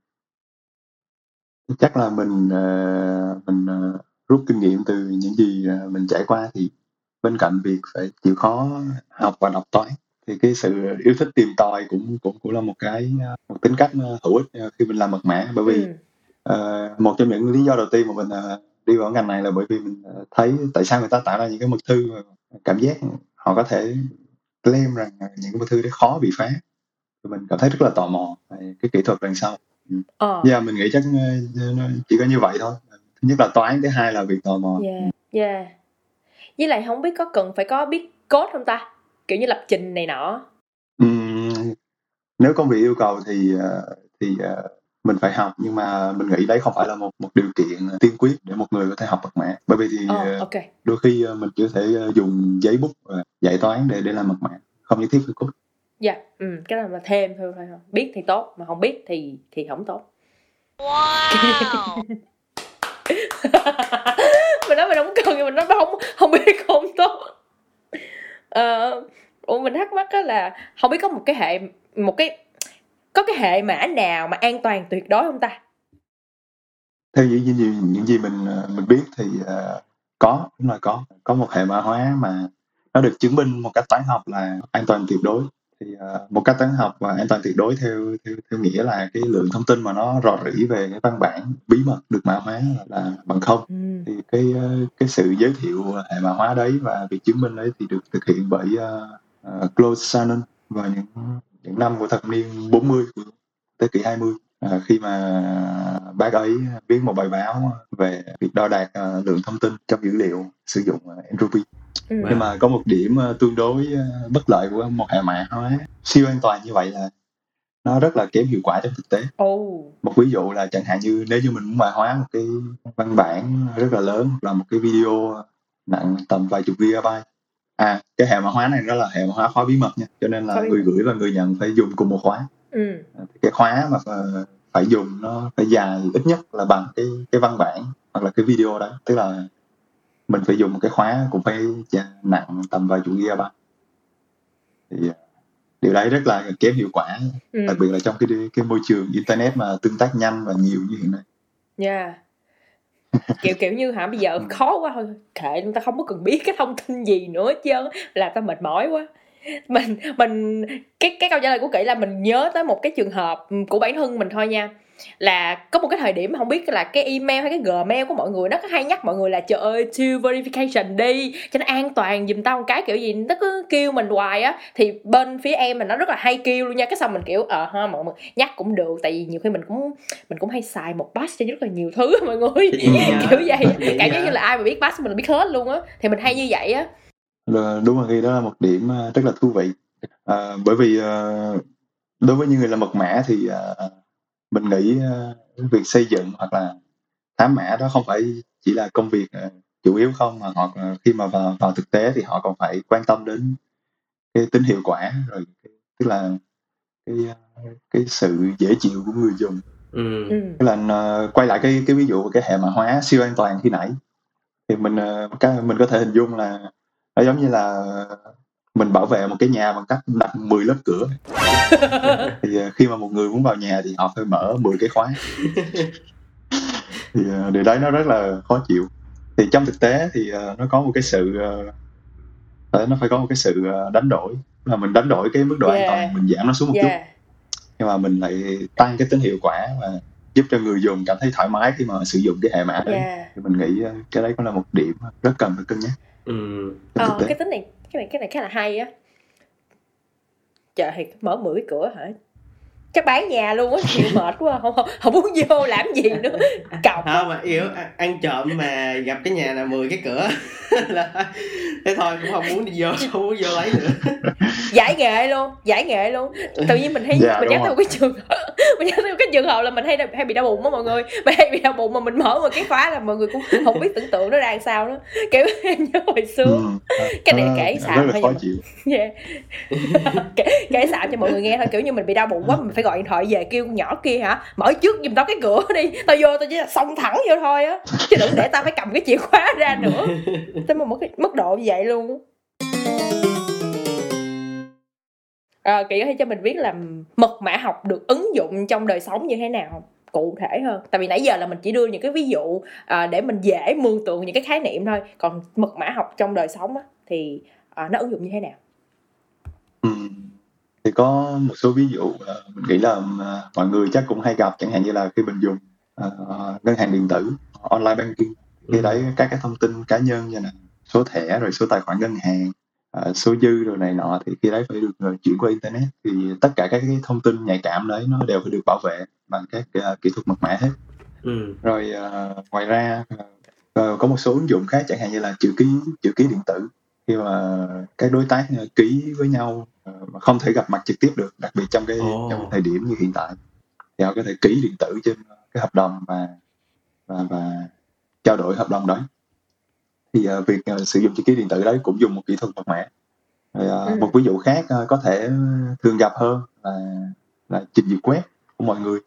chắc là mình ờ, mình ờ, rút kinh nghiệm từ những gì mình trải qua thì bên cạnh việc phải chịu khó học và đọc toán thì cái sự yêu thích tìm tòi cũng cũng cũng là một cái ờ, một tính cách ờ, hữu ích ờ, khi mình làm mật mã. Bởi vì ừ. ờ, một trong những lý do đầu tiên mà mình ờ, đi vào ngành này là bởi vì mình thấy tại sao người ta tạo ra những cái mật thư mà cảm giác họ có thể claim rằng những cái mật thư đấy khó bị phá. Thì mình cảm thấy rất là tò mò về cái kỹ thuật đằng sau. Ờ. Dạ mình nghĩ chắc chỉ có như vậy thôi. Thứ nhất là toán, thứ hai là việc tò mò. yeah yeah. Với lại không biết có cần phải có biết code không ta kiểu như lập trình này nọ Ừm, nếu công việc yêu cầu thì ờ, thì ờ, mình phải học nhưng mà mình nghĩ đấy không phải là một một điều kiện tiên quyết để một người có thể học mật mã. Bởi vì thì ờ ờ, ok đôi khi mình chỉ có thể dùng giấy bút dạy toán để để làm mật mã, không nhất thiết phải code. dạ ừ cái đó là thêm thôi thôi thôi. biết thì tốt mà không biết thì thì không tốt Wow. <laughs> mình nói mình không cần nhưng mình nói không không biết không tốt Ờ, ủa mình thắc mắc á là không biết có một cái hệ một cái có cái hệ mã nào mà an toàn tuyệt đối không ta? Theo những những gì những gì mình ờ, mình biết thì uh, có đúng là có. Có một hệ mã hóa mà nó được chứng minh một cách toán học là an toàn tuyệt đối thì uh, một cách toán học và an toàn tuyệt đối theo theo theo nghĩa là cái lượng thông tin mà nó rò rỉ về cái văn bản bí mật được mã hóa là, là bằng không. Ừ. thì cái cái sự giới thiệu hệ mã hóa đấy và việc chứng minh đấy thì được thực hiện bởi uh, uh, Claude Shannon vào những những năm của thập niên 40 của thế kỷ 20 à, khi mà bác ấy viết một bài báo về việc đo đạt uh, lượng thông tin trong dữ liệu sử dụng uh, entropy Ừ. nhưng mà có một điểm uh, tương đối uh, bất lợi của một hệ mã hóa siêu an toàn như vậy là nó rất là kém hiệu quả trong thực tế oh. một ví dụ là chẳng hạn như nếu như mình muốn mã hóa một cái văn bản rất là lớn là một cái video nặng tầm vài chục gigabyte à cái hệ mã hóa này nó là hệ mã hóa khóa bí mật nha cho nên là người gửi và người nhận phải dùng cùng một khóa ừ. cái khóa mà phải dùng nó phải dài ít nhất là bằng cái cái văn bản hoặc là cái video đó tức là mình phải dùng một cái khóa cũng phải nặng tầm vài chục gigabyte thì à, điều đấy rất là kém hiệu quả. Ừ. đặc biệt là trong cái cái môi trường internet mà tương tác nhanh và nhiều như hiện nay. Yeah kiểu kiểu như hả? Bây giờ ừ. khó quá thôi. Kệ chúng ta không có cần biết cái thông tin gì nữa trơn làm ta mệt mỏi quá. Mình mình cái cái câu trả lời của kỹ là mình nhớ tới một cái trường hợp của bản thân mình thôi nha là có một cái thời điểm không biết là cái email hay cái gmail của mọi người nó có hay nhắc mọi người là trời ơi two verification đi cho nó an toàn dùm tao một cái kiểu gì nó cứ kêu mình hoài á. Thì bên phía em mà nó rất là hay kêu luôn nha cái xong mình kiểu ờ ha mọi người nhắc cũng được tại vì nhiều khi mình cũng mình cũng hay xài một pass cho rất là nhiều thứ mọi người. Kiểu vậy cảm giác như là ai mà biết pass mình biết hết luôn á. Thì mình hay như vậy á. Đúng là khi đó là một điểm ờ, rất là thú vị. À, bởi vì uh, đối với những người làm mật mã thì uh, mình nghĩ uh, việc xây dựng hoặc là thám mã đó không phải chỉ là công việc uh, chủ yếu không mà họ uh, khi mà vào vào thực tế thì họ còn phải quan tâm đến cái tính hiệu quả rồi tức là cái cái sự dễ chịu của người dùng. Ừ. tức là uh, quay lại cái cái ví dụ cái hệ mã hóa siêu an toàn khi nãy. Thì mình uh, cái mình có thể hình dung là nó giống như là mình bảo vệ một cái nhà bằng cách đặt 10 lớp cửa <laughs> thì ờ, khi mà một người muốn vào nhà thì họ phải mở 10 cái khóa thì ờ, điều đấy nó rất là khó chịu thì trong thực tế thì ờ, nó có một cái sự nó phải có một cái sự đánh đổi là mình đánh đổi cái mức độ yeah. an toàn mình giảm nó xuống một yeah. chút nhưng mà mình lại tăng cái tính hiệu quả và giúp cho người dùng cảm thấy thoải mái khi mà sử dụng cái hệ mã đấy yeah. thì mình nghĩ cái đấy cũng là một điểm rất cần phải cân nhắc ừ. ờ, cái tính này cái này cái này khá là hay á. Trời mở mũi cửa hả? Chắc bán nhà luôn á chịu mệt quá không, không không muốn vô làm gì nữa. Cọc không mà yêu ăn trộm mà gặp cái nhà là 10 cái cửa. <laughs> Là thế thôi cũng không muốn đi vô không muốn vô lấy nữa. Giải nghệ luôn giải nghệ luôn. Tự nhiên mình thấy dạ, mình nhắc theo cái trường <laughs> mình nhắc theo cái trường hợp là mình hay hay bị đau bụng á mọi người. Mà hay bị đau bụng mà mình mở một cái khóa là mọi người cũng không biết tưởng tượng nó ra sao đó. Kiểu <laughs> em nhớ hồi xưa ừ. cái này kể xạo thôi yeah. kể, kể xạo cho mọi người nghe thôi kiểu như mình bị đau bụng quá mình phải gọi điện thoại về kêu nhỏ kia hả? Mở trước giùm tao cái cửa đi. Tao vô tao chỉ là xông thẳng vô thôi á. Chứ đừng để tao phải cầm cái chìa khóa ra nữa. <laughs> Tới một cái mức độ như vậy luôn à, kỳ có thể cho mình biết là mật mã học được ứng dụng trong đời sống như thế nào cụ thể hơn. Tại vì nãy giờ là mình chỉ đưa những cái ví dụ à, để mình dễ mường tượng những cái khái niệm thôi. Còn mật mã học trong đời sống á, thì à, nó ứng dụng như thế nào? Ừ thì có một số ví dụ mình nghĩ là uh, mọi người chắc cũng hay gặp chẳng hạn như là khi mình dùng uh, ngân hàng điện tử online banking khi ừ. đấy các cái thông tin cá nhân như là số thẻ rồi số tài khoản ngân hàng uh, số dư rồi này nọ thì khi đấy phải được uh, chuyển qua internet thì tất cả các cái thông tin nhạy cảm đấy nó đều phải được bảo vệ bằng các uh, kỹ thuật mật mã hết ừ. rồi uh, ngoài ra uh, có một số ứng dụng khác chẳng hạn như là chữ ký chữ ký điện tử khi mà các đối tác ký với nhau Ờ, mà không thể gặp mặt trực tiếp được đặc biệt trong cái oh. trong thời điểm như hiện tại thì họ có thể ký điện tử trên cái hợp đồng và và và trao đổi hợp đồng đó thì uh, việc uh, sử dụng chữ ký điện tử đấy cũng dùng một kỹ thuật mật mã uh, ừ. một ví dụ khác uh, có thể thường gặp hơn là là trình duyệt web của mọi người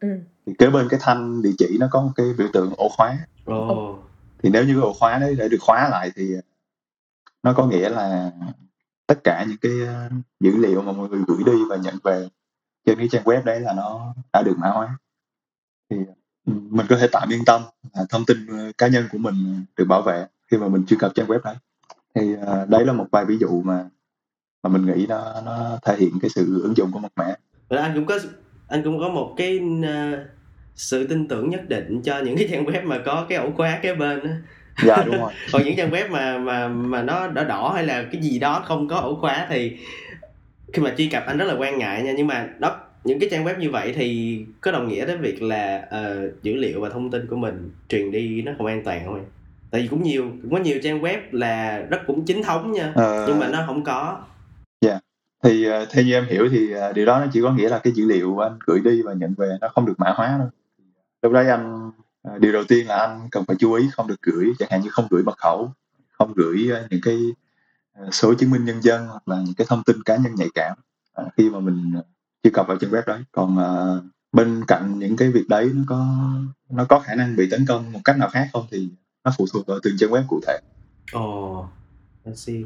ừ. thì kế bên cái thanh địa chỉ nó có một cái biểu tượng ổ khóa oh. thì nếu như cái ổ khóa đấy để được khóa lại thì nó có nghĩa là tất cả những cái ờ, dữ liệu mà mọi người gửi đi và nhận về trên cái trang web đấy là nó đã được mã hóa. Thì ừ, mình có thể tạm yên tâm là thông tin ờ, cá nhân của mình được bảo vệ khi mà mình truy cập trang web đấy. Thì ờ, đấy là một vài ví dụ mà mà mình nghĩ nó nó thể hiện cái sự ứng dụng của mật mã. Và anh cũng có anh cũng có một cái uh, sự tin tưởng nhất định cho những cái trang web mà có cái ổ khóa kế bên đó dạ đúng rồi. <laughs> Còn những trang web mà mà mà nó đỏ đỏ hay là cái gì đó không có ổ khóa thì khi mà truy cập anh rất là quan ngại nha. Nhưng mà đó những cái trang web như vậy thì có đồng nghĩa đến việc là uh, dữ liệu và thông tin của mình truyền đi nó không an toàn không em tại vì cũng nhiều cũng có nhiều trang web là rất cũng chính thống nha uh... nhưng mà nó không có. Dạ. Yeah. thì uh, theo như em hiểu thì uh, điều đó nó chỉ có nghĩa là cái dữ liệu anh gửi đi và nhận về nó không được mã hóa đâu lúc đấy anh À, điều đầu tiên là anh cần phải chú ý không được gửi chẳng hạn như không gửi mật khẩu không gửi ờ, những cái ờ, số chứng minh nhân dân hoặc là những cái thông tin cá nhân nhạy cảm à, khi mà mình ờ, truy cập vào trang web đấy. Còn bên cạnh những cái việc đấy nó có nó có khả năng bị tấn công một cách nào khác không thì nó phụ thuộc vào từng trang web cụ thể. Ồ oh, I see.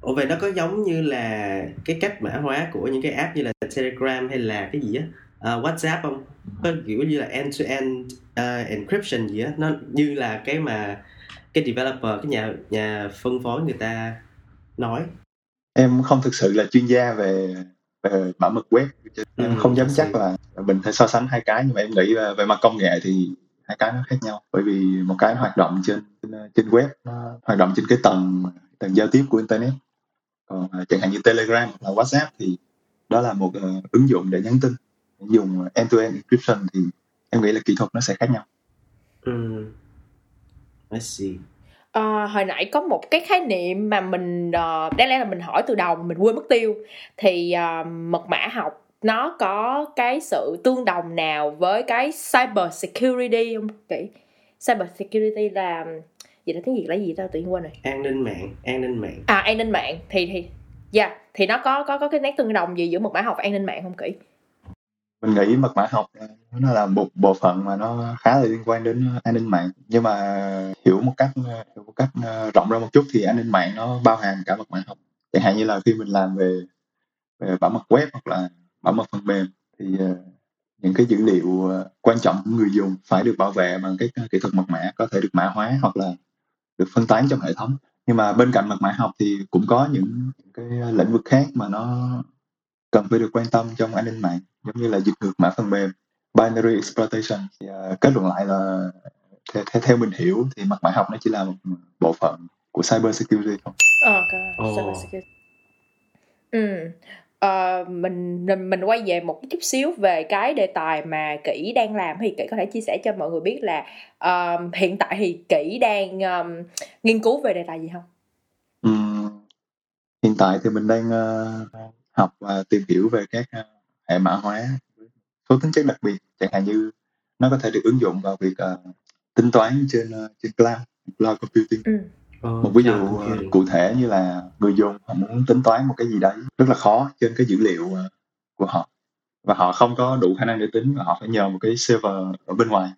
Ồ vậy nó có giống như là cái cách mã hóa của những cái app như là Telegram hay là cái gì á? Uh, WhatsApp không? Có kiểu như là end to end uh, encryption gì á, nó như là cái mà cái developer, cái nhà nhà phân phối người ta nói. Em không thực sự là chuyên gia về về bảo mật web, em ừ, không dám chắc là mình phải so sánh hai cái nhưng mà em nghĩ về mặt công nghệ thì hai cái nó khác nhau. Bởi vì một cái hoạt động trên trên web nó hoạt động trên cái tầng tầng giao tiếp của internet. Còn uh, chẳng hạn như telegram hoặc là whatsapp thì đó là một uh, ứng dụng để nhắn tin dùng end to end encryption thì em nghĩ là kỹ thuật nó sẽ khác nhau. Ừ. I see. À, hồi nãy có một cái khái niệm mà mình uh, đáng lẽ là mình hỏi từ đầu mà mình quên mất tiêu. Thì uh, mật mã học nó có cái sự tương đồng nào với cái cyber security không? Kỹ cyber security là gì đó tiếng việt là gì tao tự nhiên quên rồi. An ninh mạng an ninh mạng. À an ninh mạng. Thì thì dạ yeah, thì nó có có có cái nét tương đồng gì giữa mật mã học và an ninh mạng không kỹ mình nghĩ mật mã học ờ, nó là một bộ phận mà nó khá là liên quan đến ờ, an ninh mạng. Nhưng mà hiểu một cách ờ, hiểu một cách rộng ra một chút thì an ninh mạng nó bao hàm cả mật mã học. Chẳng hạn như là khi mình làm về, về bảo mật web hoặc là bảo mật phần mềm thì những cái dữ liệu quan trọng của người dùng phải được bảo vệ bằng cái kỹ thuật mật mã có thể được mã hóa hoặc là được phân tán trong hệ thống. Nhưng mà bên cạnh mật mã học thì cũng có những cái lĩnh vực khác mà nó cần phải được quan tâm trong an ninh mạng giống như là dịch ngược mã phần mềm binary exploitation thì, uh, kết luận lại là theo, theo theo mình hiểu thì mật mã học nó chỉ là một bộ phận của cyber security thôi. Oh, oh. cyber security. Ừ. Uh, mình mình quay về một chút xíu về cái đề tài mà kỹ đang làm thì kỹ có thể chia sẻ cho mọi người biết là uh, hiện tại thì kỹ đang um, nghiên cứu về đề tài gì không? Um, hiện tại thì mình đang uh, học và tìm hiểu về các uh, hệ mã hóa số tính chất đặc biệt chẳng hạn như nó có thể được ứng dụng vào việc uh, tính toán trên uh, trên cloud cloud computing. Ừ. Một ví dụ uh, cụ thể như là người dùng họ muốn tính toán một cái gì đấy rất là khó trên cái dữ liệu uh, của họ và họ không có đủ khả năng để tính và họ phải nhờ một cái server ở bên ngoài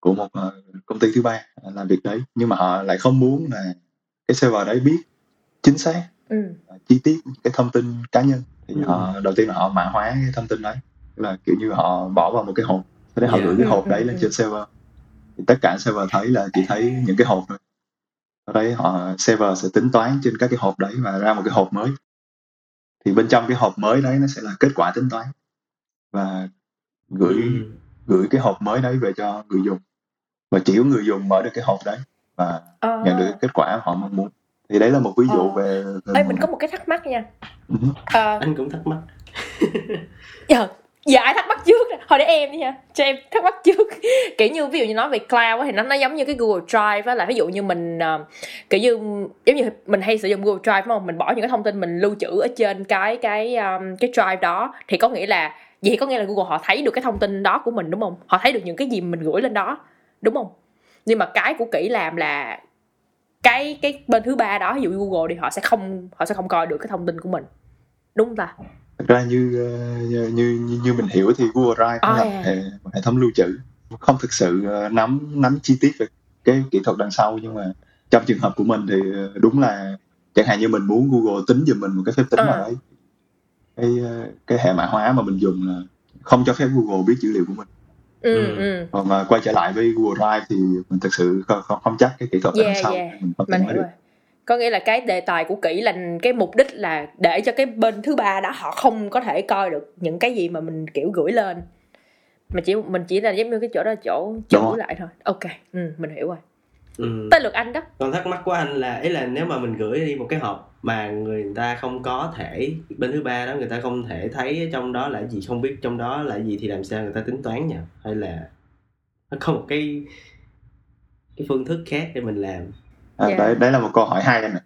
của một uh, công ty thứ ba làm việc đấy. Nhưng mà họ lại không muốn là cái server đấy biết chính xác ừ. chi tiết cái thông tin cá nhân thì ừ. họ đầu tiên là họ mã hóa cái thông tin đấy là kiểu như họ bỏ vào một cái hộp để họ yeah. gửi cái hộp đấy lên trên server thì tất cả server thấy là chỉ thấy những cái hộp thôi ở đấy họ server sẽ tính toán trên các cái hộp đấy và ra một cái hộp mới thì bên trong cái hộp mới đấy nó sẽ là kết quả tính toán và gửi ừ. gửi cái hộp mới đấy về cho người dùng và chỉ có người dùng mở được cái hộp đấy và à. nhận được cái kết quả họ mong muốn thì đấy là một ví dụ à. về, Ê, mình có một cái thắc mắc nha. À, anh cũng thắc mắc. <laughs> Dạ dạ ai thắc mắc trước? Thôi để em đi ha cho em thắc mắc trước. <laughs> Kiểu như ví dụ như nói về cloud thì nó nó giống như cái Google Drive á là ví dụ như mình uh, kiểu như giống như mình hay sử dụng Google Drive đúng không? Mình bỏ những cái thông tin mình lưu trữ ở trên cái cái um, cái drive đó thì có nghĩa là vậy có nghĩa là Google họ thấy được cái thông tin đó của mình đúng không? Họ thấy được những cái gì mình gửi lên đó đúng không? Nhưng mà cái của kỹ làm là cái cái bên thứ ba đó ví dụ Google thì họ sẽ không họ sẽ không coi được cái thông tin của mình đúng không ta thật ra như ờ, như như, như mình hiểu thì Google Drive oh, là yeah. hệ, hệ thống lưu trữ không thực sự ờ, nắm nắm chi tiết về cái kỹ thuật đằng sau nhưng mà trong trường hợp của mình thì ờ, đúng là chẳng hạn như mình muốn Google tính giùm mình một cái phép tính Ờ. nào đấy cái ờ, cái hệ mã hóa mà mình dùng là không cho phép Google biết dữ liệu của mình ừ Ừ. ừ còn mà quay trở lại với Google Drive thì mình thực sự không, không, không chắc cái kỹ thuật đằng Yeah, sau yeah. mình không mình hiểu được rồi có nghĩa là cái đề tài của kỹ là cái mục đích là để cho cái bên thứ ba đó họ không có thể coi được những cái gì mà mình kiểu gửi lên mà chỉ mình chỉ là giống như cái chỗ đó chỗ rồi. lại thôi ok ừ, mình hiểu rồi ừ. tới lượt anh đó còn thắc mắc của anh là ý là nếu mà mình gửi đi một cái hộp mà người ta không có thể bên thứ ba đó người ta không thể thấy trong đó là gì không biết trong đó là gì thì làm sao người ta tính toán nhỉ hay là nó có một cái cái phương thức khác để mình làm? À, Dạ. đấy đấy là một câu hỏi hay anh ạ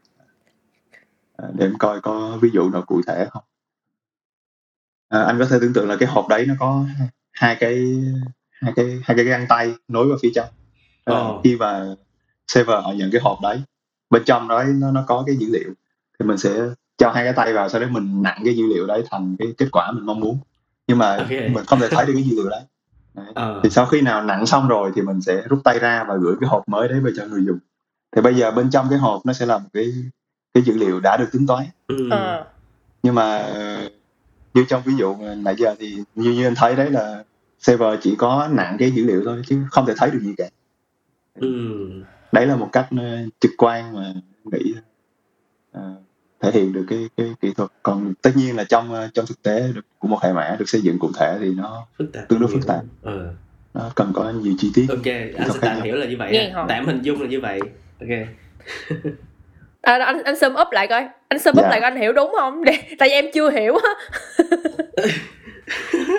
à, để em coi có ví dụ nào cụ thể không? À, anh có thể tưởng tượng là cái hộp đấy nó có hai cái hai cái hai cái găng tay nối vào phía trong. À, Ồ. khi mà server họ nhận cái hộp đấy bên trong đó nó nó có cái dữ liệu thì mình sẽ cho hai cái tay vào sau đó mình nặng cái dữ liệu đấy thành cái kết quả mình mong muốn nhưng mà Ok. mình không thể thấy được cái dữ liệu đấy Đấy. ờ thì sau khi nào nặng xong rồi thì mình sẽ rút tay ra và gửi cái hộp mới đấy về cho người dùng thì bây giờ bên trong cái hộp nó sẽ là một cái cái dữ liệu đã được tính toán ừ. ờ nhưng mà ờ, như trong ví dụ nãy giờ thì như như anh thấy đấy là server chỉ có nặng cái dữ liệu thôi chứ không thể thấy được gì cả ừ. đấy là một cách ờ, trực quan mà nghĩ thể hiện được cái cái kỹ thuật. Còn tất nhiên là trong ờ, trong thực tế được, của một hệ mã được xây dựng cụ thể thì nó phức tạp Tương đối phức tạp. ờ. Nó cần có nhiều chi tiết ok anh sẽ tạm hiểu là như vậy tạm hình dung là như vậy. Ok. À, anh anh sum up lại coi. Anh sum up Dạ. lại coi anh hiểu đúng không? <laughs> Để tại vì em chưa hiểu á <laughs>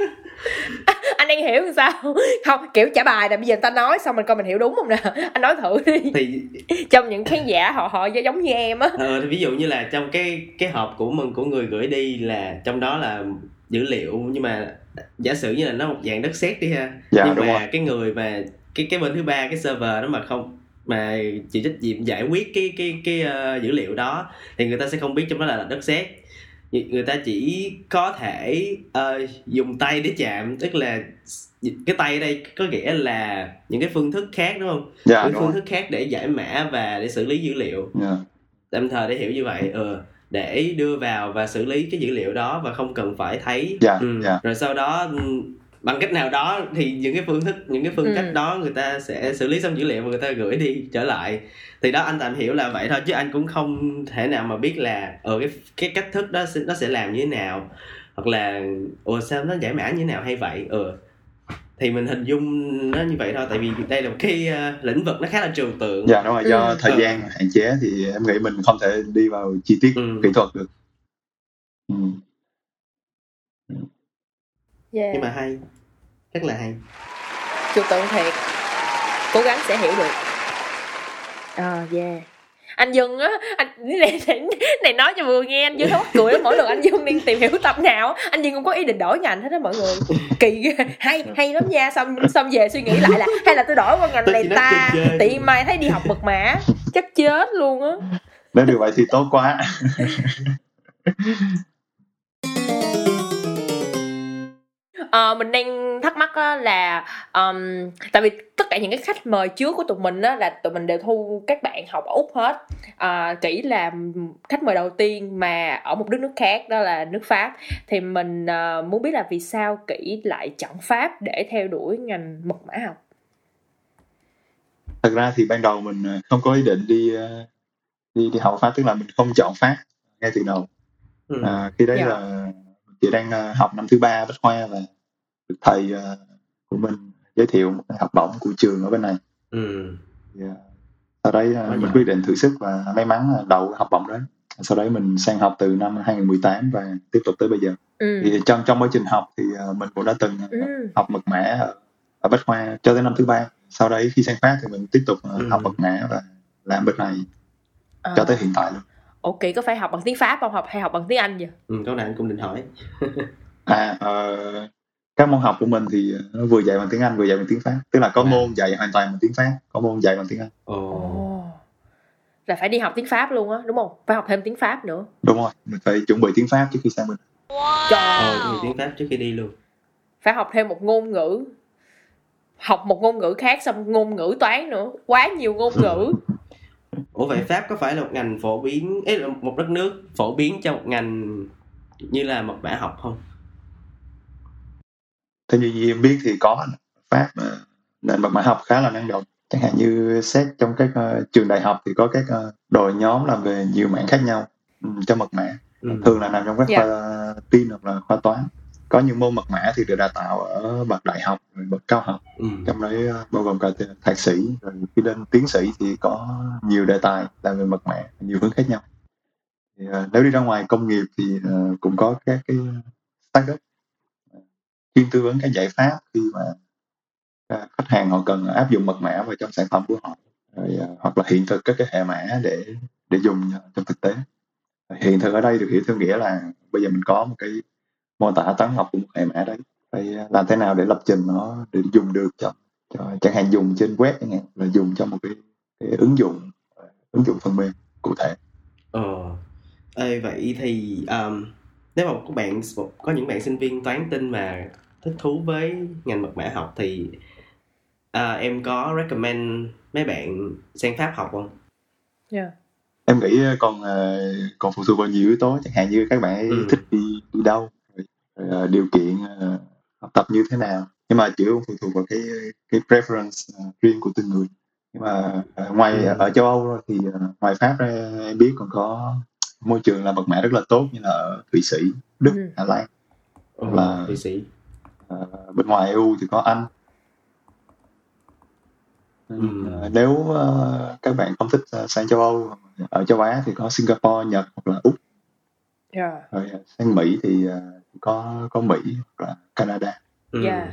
anh đang hiểu làm sao? <laughs> Không kiểu trả bài là bây giờ người ta nói xong mình coi mình hiểu đúng không nè? <laughs> Anh nói thử đi. Thì <laughs> trong những khán giả họ họ giống như em á. Ờ, thì ví dụ như là trong cái cái hộp của mình của người gửi đi là trong đó là dữ liệu nhưng mà giả sử như là nó một dạng đất sét đi ha. Dạ nhưng đúng mà rồi. cái người mà cái cái bên thứ ba cái server đó mà không mà chịu trách nhiệm giải quyết cái cái cái ờ, dữ liệu đó thì người ta sẽ không biết trong đó là đất sét Người- ta chỉ có thể ờ, dùng tay để chạm tức là cái tay ở đây có nghĩa là những cái phương thức khác đúng không dạ những đúng phương rồi thức khác để giải mã và để xử lý dữ liệu dạ. tạm thời để hiểu như vậy ừ, để đưa vào và xử lý cái dữ liệu đó và không cần phải thấy Dạ, ừ. dạ. rồi sau đó ừ, bằng cách nào đó thì những cái phương thức những cái phương Ừ. cách đó người ta sẽ xử lý xong dữ liệu và người ta gửi đi trở lại thì đó anh tạm hiểu là vậy thôi chứ anh cũng không thể nào mà biết là ở cái cái cách thức đó sẽ- nó sẽ làm như thế nào hoặc là ồ sao nó giải mã như thế nào hay vậy ừ thì mình hình dung nó như vậy thôi tại vì đây là một cái ờ, lĩnh vực nó khá là trừu tượng dạ đúng rồi do Ừ. thời Ừ. gian hạn chế thì em nghĩ mình không thể đi vào chi tiết Ừ. kỹ thuật được ừ. yeah. nhưng mà hay rất là hay. Trừu tượng thiệt cố gắng sẽ hiểu được. Ờ yeah anh Dương á anh này, này, này nói cho vừa nghe anh Dương nó mắc cười lắm mỗi lần anh Dương đang tìm hiểu tập nào á, anh Dương không có ý định đổi ngành hết đó mọi người. <laughs> Kỳ ghê hay hay lắm nha xong xong về suy nghĩ lại là hay là tôi đổi qua ngành Tôi này ta? tiện mai thấy đi học mật mã chắc chết luôn á. Nếu được vậy thì tốt quá <laughs> Ờ, mình đang thắc mắc á là um, tại vì tất cả những cái khách mời trước của tụi mình á là tụi mình đều thu các bạn học ở úc hết à, kỹ là khách mời đầu tiên mà ở một đất nước khác đó là nước pháp thì mình ờ, muốn biết là vì sao kỹ lại chọn pháp để theo đuổi ngành mật mã học thật ra thì ban đầu mình không có ý định đi đi đi học pháp tức là mình không chọn pháp ngay từ đầu ừ. à, khi đấy Dạ. là chỉ đang học năm thứ ba bách khoa và được thầy ờ, của mình giới thiệu một cái học bổng của trường ở bên này Ừ. thì, ờ, sau đấy Quá mình giỏi. quyết định thử sức và may mắn là đậu học bổng đấy sau đấy mình sang học từ năm 2018 và tiếp tục tới bây giờ ừ. thì trong trong quá trình học thì ờ, mình cũng đã từng Ừ. học mật mã ở, ở bách khoa cho tới năm thứ ba sau đấy khi sang pháp thì mình tiếp tục ờ, Ừ. học mật mã và làm bên này Ờ. cho tới hiện tại luôn ok có phải học bằng tiếng pháp không học hay học bằng tiếng anh vậy ừ câu này anh cũng định hỏi à ờ, các môn học của mình thì nó vừa dạy bằng tiếng Anh vừa dạy bằng tiếng Pháp. Tức là có À. môn dạy hoàn toàn bằng tiếng Pháp có môn dạy bằng tiếng Anh. Ồ. Ồ. là phải đi học tiếng pháp luôn á đúng không? Phải học thêm tiếng pháp nữa. Đúng rồi mình phải chuẩn bị tiếng Pháp trước khi sang bên trời ờ tôi tiếng pháp trước khi đi luôn. Phải học thêm một ngôn ngữ. Học một ngôn ngữ khác xong ngôn ngữ toán nữa. Quá nhiều ngôn ngữ. <laughs> Ủa vậy pháp có phải là một ngành phổ biến ấy là một đất nước phổ biến cho một ngành như là mật mã học không theo như em biết thì có pháp ờ, nền mật mã học khá là năng động chẳng hạn như xét trong các uh, trường đại học thì có các uh, đội nhóm làm về nhiều mảng khác nhau um, cho mật mã ừ. thường là nằm trong các yeah. khoa tin hoặc là khoa toán có những môn mật mã thì được đào tạo ở bậc đại học rồi bậc cao học ừ. trong đấy bao gồm cả thạc sĩ rồi khi lên tiến sĩ thì có nhiều đề tài làm về mật mã nhiều hướng khác nhau thì, uh, nếu đi ra ngoài công nghiệp thì uh, cũng có các cái startup chuyên tư vấn cái giải pháp khi mà à, khách hàng họ cần áp dụng mật mã vào trong sản phẩm của họ rồi, à, hoặc là hiện thực các cái hệ mã để để dùng trong thực tế. Hiện thực ở đây được hiểu theo nghĩa là bây giờ mình có một cái mô tả toán học của một hệ mã đấy phải làm thế nào để lập trình nó để dùng được cho, cho chẳng hạn dùng trên web chẳng hạn là dùng cho một cái, cái ứng dụng à, ứng dụng phần mềm cụ thể. Ờ. Ê, vậy thì um, nếu mà các bạn có những bạn sinh viên toán tin mà thích thú với ngành mật mã học thì à, em có recommend mấy bạn sang pháp học không? Yeah. Em nghĩ ờ, còn ờ, còn phụ thuộc vào nhiều yếu tố chẳng hạn như các bạn ấy ừ. thích đi đi đâu rồi, rồi, điều kiện học tập như thế nào nhưng mà chủ phụ thuộc vào cái cái preference riêng của từng người nhưng mà ngoài ừ. ở châu Âu thì ngoài Pháp ra em biết còn có môi trường làm mật mã rất là tốt như là ở Thụy Sĩ, Đức, ừ. Hà Lan ừ, là Thụy Sĩ uh, bên ngoài EU thì có Anh Ừ. nếu uh, các bạn không thích uh, sang châu Âu ở châu Á thì có Singapore, Nhật hoặc là Úc. Yeah. Rồi sang Mỹ thì uh, có có Mỹ hoặc là Canada. Ừ. Yeah.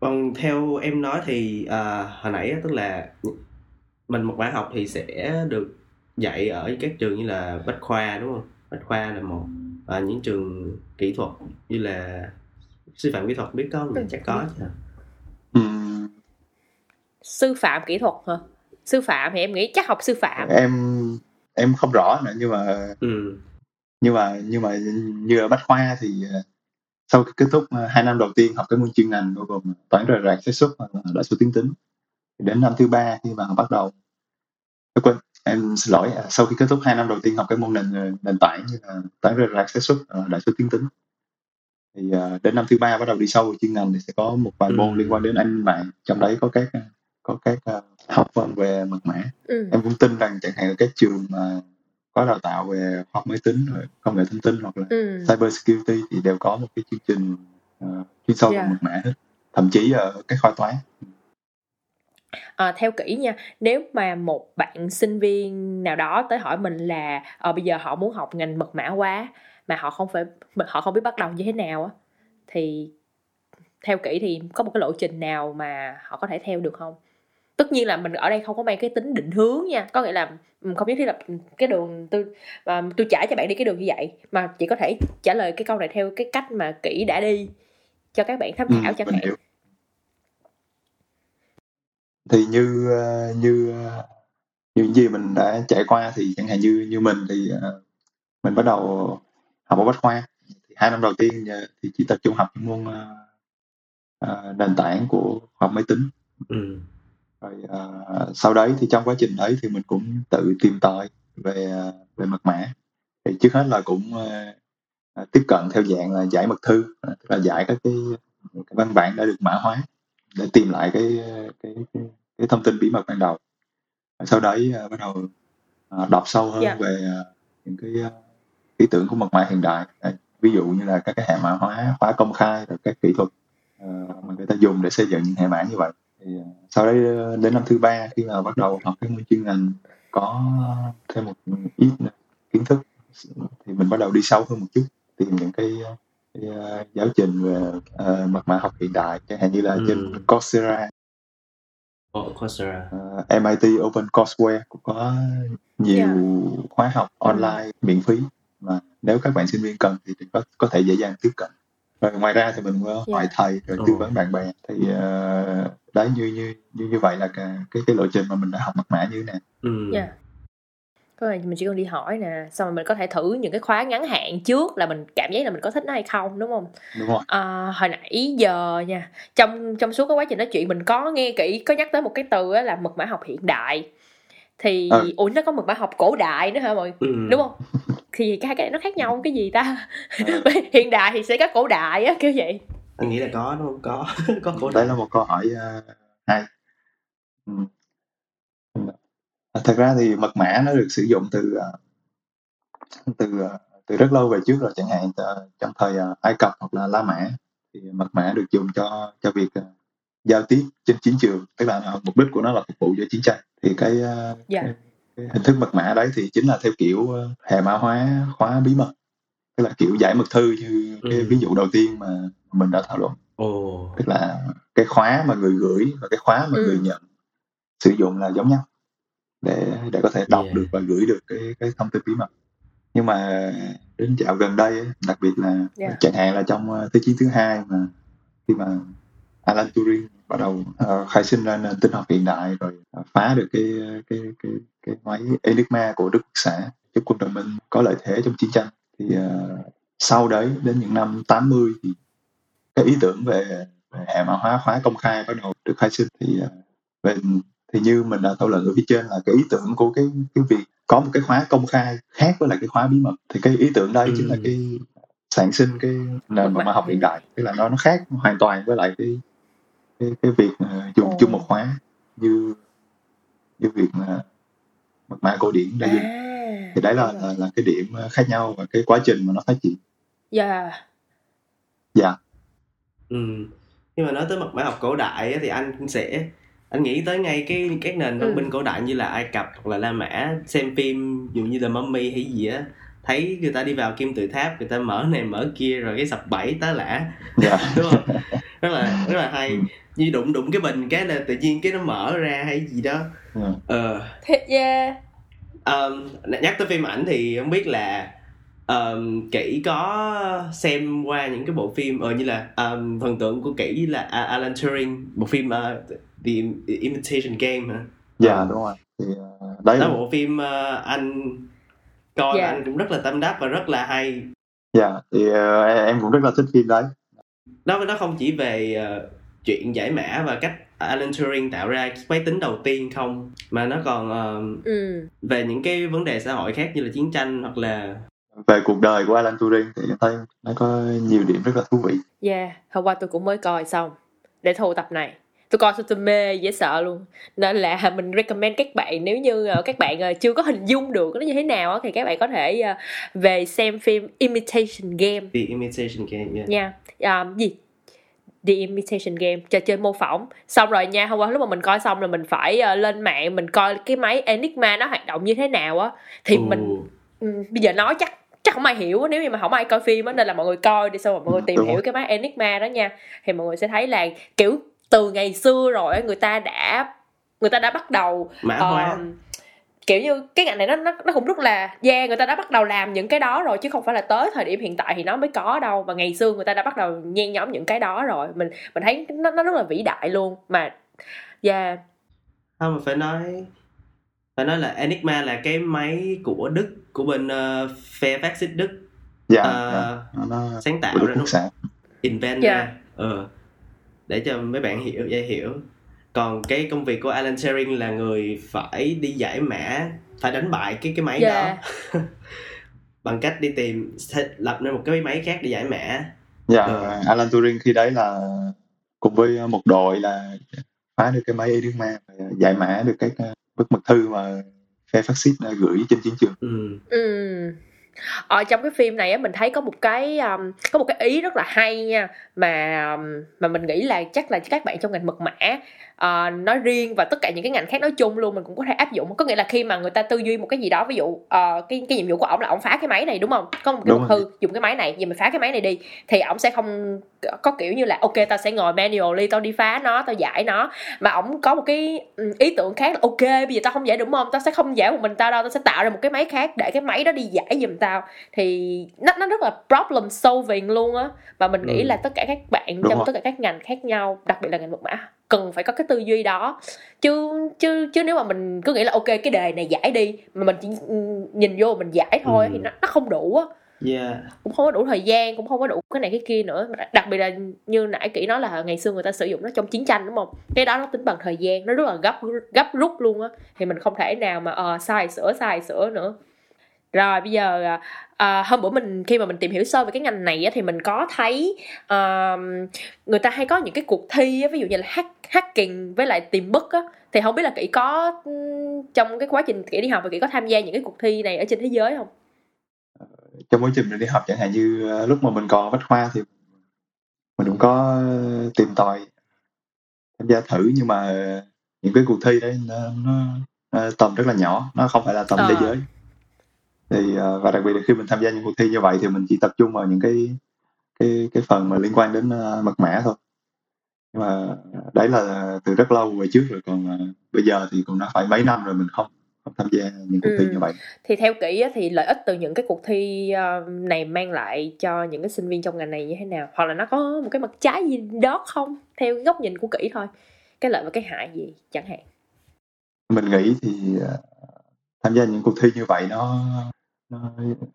Còn theo em nói thì uh, hồi nãy tức là mình một bản học thì sẽ được dạy ở các trường như là Bách khoa đúng không? Bách khoa là một và những trường kỹ thuật như là sư phạm kỹ thuật biết có mình chắc có chứ. Ừ, sư phạm kỹ thuật hả? Sư phạm thì em nghĩ chắc học sư phạm. Em em không rõ nữa nhưng mà ừ. nhưng mà nhưng mà như ở bách khoa thì ờ, sau khi kết thúc ờ, hai năm đầu tiên học cái môn chuyên ngành bao gồm toán rời rạc xác suất và đại số tiến tính. Đến năm thứ ba khi mà bắt đầu quên em xin lỗi sau khi kết thúc hai năm đầu tiên học cái môn nền ờ, nền tảng như là toán rời rạc xác suất đại số tiến tính thì đến năm thứ ba bắt đầu đi sâu vào chuyên ngành thì sẽ có một vài ừ. môn liên quan đến an mạng trong đấy có các có các uh, học phần về mật mã ừ. em cũng tin rằng chẳng hạn ở các trường mà có đào tạo về khoa học máy tính công nghệ thông tin hoặc là ừ. cyber security thì đều có một cái chương trình uh, chuyên sâu yeah. về mật mã hết thậm chí ở các khoa toán à, theo kỹ nha nếu mà một bạn sinh viên nào đó tới hỏi mình là ờ bây giờ họ muốn học ngành mật mã quá mà họ không phải họ không biết bắt đầu như thế nào á. Thì theo kỹ thì có một cái lộ trình nào mà họ có thể theo được không? Tất nhiên là mình ở đây không có mang cái tính định hướng nha. Có nghĩa là không nhất thiết là cái đường tôi và tôi trả cho bạn đi cái đường như vậy mà chỉ có thể trả lời cái câu này theo cái cách mà kỹ đã đi cho các bạn tham khảo ừ, chẳng hạn. thì như ờ, như ờ, như gì mình đã trải qua thì chẳng hạn như như mình thì ờ, mình bắt đầu học ở bách khoa thì hai năm đầu tiên thì chỉ tập trung học những môn uh, nền tảng của khoa học máy tính ừ rồi uh, sau đấy thì trong quá trình đấy thì mình cũng tự tìm tòi về về mật mã thì trước hết là cũng uh, tiếp cận theo dạng là giải mật thư tức là giải các cái, cái văn bản đã được mã hóa để tìm lại cái cái cái, cái thông tin bí mật ban đầu sau đấy uh, bắt đầu uh, đọc sâu hơn yeah. Dạ. về uh, những cái uh, ý tưởng của mật mã hiện đại ví dụ như là các cái hệ mã hóa khóa công khai rồi các kỹ thuật uh, mà người ta dùng để xây dựng những hệ mã như vậy thì ờ, sau đấy ờ, đến năm thứ ba khi mà bắt đầu học cái môn chuyên ngành có thêm một ít kiến thức thì mình bắt đầu đi sâu hơn một chút tìm những cái, cái uh, giáo trình về uh, mật mã học hiện đại chẳng hạn như là ừ. trên Coursera oh, Coursera uh, MIT Open Courseware cũng có nhiều yeah. Dạ. khóa học online ừ. miễn phí mà nếu các bạn sinh viên cần thì có có thể dễ dàng tiếp cận rồi ngoài ra thì mình có yeah. hỏi thầy rồi tư vấn bạn bè thì uh, đấy như như như như vậy là cái cái, cái lộ trình mà mình đã học mật mã như thế này ừ. yeah. có là mình chỉ cần đi hỏi nè xong rồi mình có thể thử những cái khóa ngắn hạn trước là mình cảm giác là mình có thích nó hay không đúng không đúng rồi à, hồi nãy giờ nha trong trong suốt cái quá trình nói chuyện mình có nghe kỹ có nhắc tới một cái từ là mật mã học hiện đại thì Ừ. ủa nó có mật mã học cổ đại nữa hả mọi ừ. đúng không thì hai cái này nó khác nhau cái gì ta? <laughs> Ừ. hiện đại thì sẽ có cổ đại á kiểu vậy. Anh nghĩ là có đúng không? Có <laughs> có cổ đấy là một câu hỏi ờ, hay. Ừ. thật ra thì mật mã nó được sử dụng từ ờ, từ ờ, từ rất lâu về trước rồi chẳng hạn ờ, trong thời ờ, Ai Cập hoặc là La Mã thì mật mã được dùng cho cho việc ờ, giao tiếp trên chiến trường. Tức là ờ, mục đích của nó là phục vụ cho chiến tranh. Thì cái, ờ, Dạ. cái hình thức mật mã đấy thì chính là theo kiểu ờ, hệ mã hóa khóa bí mật tức là kiểu giải mật thư như cái Ừ. ví dụ đầu tiên mà mình đã thảo luận ồ tức là cái khóa mà người gửi và cái khóa mà Ừ. người nhận sử dụng là giống nhau để để có thể đọc Yeah. được và gửi được cái cái thông tin bí mật nhưng mà đến dạo gần đây đặc biệt là Yeah. chẳng hạn là trong ờ, thế chiến thứ hai mà khi mà Alan Turing bắt đầu ờ, khai sinh ra nền tin học hiện đại rồi ờ, phá được cái cái cái cái máy Enigma của Đức Quốc xã giúp quân đồng minh có lợi thế trong chiến tranh. Thì ờ, sau đấy đến những năm 80 thì cái ý tưởng về, về hệ mã hóa khóa công khai bắt đầu được khai sinh. Thì ờ, về thì như mình đã thảo luận ở phía trên là cái ý tưởng của cái cái việc có một cái khóa công khai khác với lại cái khóa bí mật. Thì cái ý tưởng đây Ừ. chính là cái sản sinh cái nền mã học hiện đại. Tức là nó nó khác hoàn toàn với lại cái cái, cái việc dùng Ồ. chung một khóa như như việc mà mật mã cổ điển đã dùng à thì đấy là, là là cái điểm ờ, khác nhau và cái quá trình mà nó phát triển. Dạ. Dạ. Ừ. nhưng mà nói tới mật mã học cổ đại á, thì anh cũng sẽ anh nghĩ tới ngay cái các nền văn Ừ. minh cổ đại như là Ai Cập hoặc là La Mã xem phim dụ như là Mummy hay gì á thấy người ta đi vào kim tự tháp người ta mở này mở kia rồi cái sập bẫy tá lả. Dạ. <laughs> Đúng không? Rất là rất là hay như đụng đụng cái bình cái là tự nhiên cái nó mở ra hay gì đó. Dạ. ờ. Thế yeah um, nhắc tới phim ảnh thì không biết là um, kỹ có xem qua những cái bộ phim ờ, như là um, thần tượng của kỹ là A- Alan Turing bộ phim uh, The Imitation Game hả? Dạ đúng rồi. Thì ờ, đấy. Đó là bộ phim uh, anh coi Dạ. anh cũng rất là tâm đắc và rất là hay. Dạ thì ờ, em cũng rất là thích phim đấy. Nó nó không chỉ về ờ, chuyện giải mã và cách Alan Turing tạo ra cái máy tính đầu tiên không? Mà nó còn ờ, ừ. về những cái vấn đề xã hội khác như là chiến tranh hoặc là về cuộc đời của Alan Turing thì thấy nó có nhiều điểm rất là thú vị. Yeah hôm qua tôi cũng mới coi xong. Để thu tập này. Tôi coi xong tôi mê dễ sợ luôn. Nên là <laughs> mình recommend các bạn nếu như ờ, các bạn ờ, chưa có hình dung được nó như thế nào á, thì các bạn có thể về xem phim Imitation Game. The Imitation Game yeah. nha. À, gì The Imitation Game trò chơi mô phỏng xong rồi nha hôm qua lúc mà mình coi xong là mình phải ờ, lên mạng mình coi cái máy Enigma nó hoạt động như thế nào á thì Ồ. mình ừ, bây giờ nói chắc chắc không ai hiểu nếu như mà không ai coi phim á nên là mọi người coi đi xong rồi mọi người tìm Đúng hiểu rồi. cái máy Enigma đó nha thì mọi người sẽ thấy là kiểu từ ngày xưa rồi người ta đã người ta đã bắt đầu mã hóa kiểu như cái ngành này nó nó nó cũng rất là yeah người ta đã bắt đầu làm những cái đó rồi chứ không phải là tới thời điểm hiện tại thì nó mới có đâu. Và ngày xưa người ta đã bắt đầu nhen nhóm những cái đó rồi. Mình mình thấy nó nó rất là vĩ đại luôn. Mà yeah không phải nói phải nói là Enigma là cái máy của Đức của bên uh, phe phát xít Đức. Dạ, Ờ, dạ. nó, nó sáng tạo ra xã invent Dạ. ra. Ờ để cho mấy bạn hiểu dễ hiểu còn cái công việc của Alan Turing là người phải đi giải mã phải đánh bại cái cái máy Yeah. đó <laughs> bằng cách đi tìm lập nên một cái máy khác để giải mã dạ Ờ. Alan Turing khi đấy là cùng với một đội là phá được cái máy Enigma và giải mã được các ờ, bức mật thư mà phe phát xít ờ, gửi trên chiến trường ừ. Ừ. Ở trong cái phim này á mình thấy có một cái um, có một cái ý rất là hay nha mà um, mà mình nghĩ là chắc là các bạn trong ngành mật mã uh, nói riêng và tất cả những cái ngành khác nói chung luôn mình cũng có thể áp dụng. Có nghĩa là khi mà người ta tư duy một cái gì đó ví dụ uh, cái cái nhiệm vụ của ổng là ổng phá cái máy này đúng không? Có một cái Đúng thư dùng cái máy này giờ mình phá cái máy này đi. Thì ổng sẽ không có kiểu như là ok tao sẽ ngồi manually tao đi phá nó tao giải nó. Mà ổng có một cái ừ, ý tưởng khác là ok bây giờ tao không giải đúng không tao sẽ không giải một mình tao đâu tao sẽ tạo ra một cái máy khác để cái máy đó đi giải giùm tao. Thì nó nó rất là problem solving luôn á. Và mình nghĩ Ừ. là tất cả các bạn Đúng trong rồi. tất cả các ngành khác nhau đặc biệt là ngành mật mã cần phải có cái tư duy đó. Chứ chứ chứ nếu mà mình cứ nghĩ là ok cái đề này giải đi mà mình chỉ nhìn vô mình giải thôi Ừ. thì nó nó không đủ á. Yeah. Cũng không có đủ thời gian cũng không có đủ cái này cái kia nữa. Đặc biệt là như nãy kỹ nói là ngày xưa người ta sử dụng nó trong chiến tranh đúng không? Cái đó nó tính bằng thời gian nó rất là gấp gấp rút luôn á. Thì mình không thể nào mà ờ sai sửa sai sửa nữa rồi bây giờ à, à, hôm bữa mình khi mà mình tìm hiểu sơ về cái ngành này á, thì mình có thấy à, người ta hay có những cái cuộc thi á, ví dụ như là hack hacking với lại tìm bức á. Thì không biết là kỹ có trong cái quá trình kỹ đi học và kỹ có tham gia những cái cuộc thi này ở trên thế giới không? Trong quá trình mình đi học chẳng hạn như ờ, lúc mà mình còn ở bách khoa thì mình cũng có tìm tòi tham gia thử. Nhưng mà những cái cuộc thi đấy nó, nó, nó tầm rất là nhỏ nó không phải là tầm Ờ. thế giới thì ờ, và đặc biệt là khi mình tham gia những cuộc thi như vậy thì mình chỉ tập trung vào những cái cái cái phần mà liên quan đến ờ, mật mã thôi. Nhưng mà đấy là từ rất lâu về trước rồi còn ờ, bây giờ thì cũng đã phải mấy năm rồi mình không không tham gia những cuộc thi Ừ. như vậy. Thì theo kỹ thì lợi ích từ những cái cuộc thi này mang lại cho những cái sinh viên trong ngành này như thế nào? Hoặc là nó có một cái mặt trái gì đó không? Theo góc nhìn của kỹ thôi. Cái lợi và cái hại gì chẳng hạn. Mình nghĩ thì tham gia những cuộc thi như vậy nó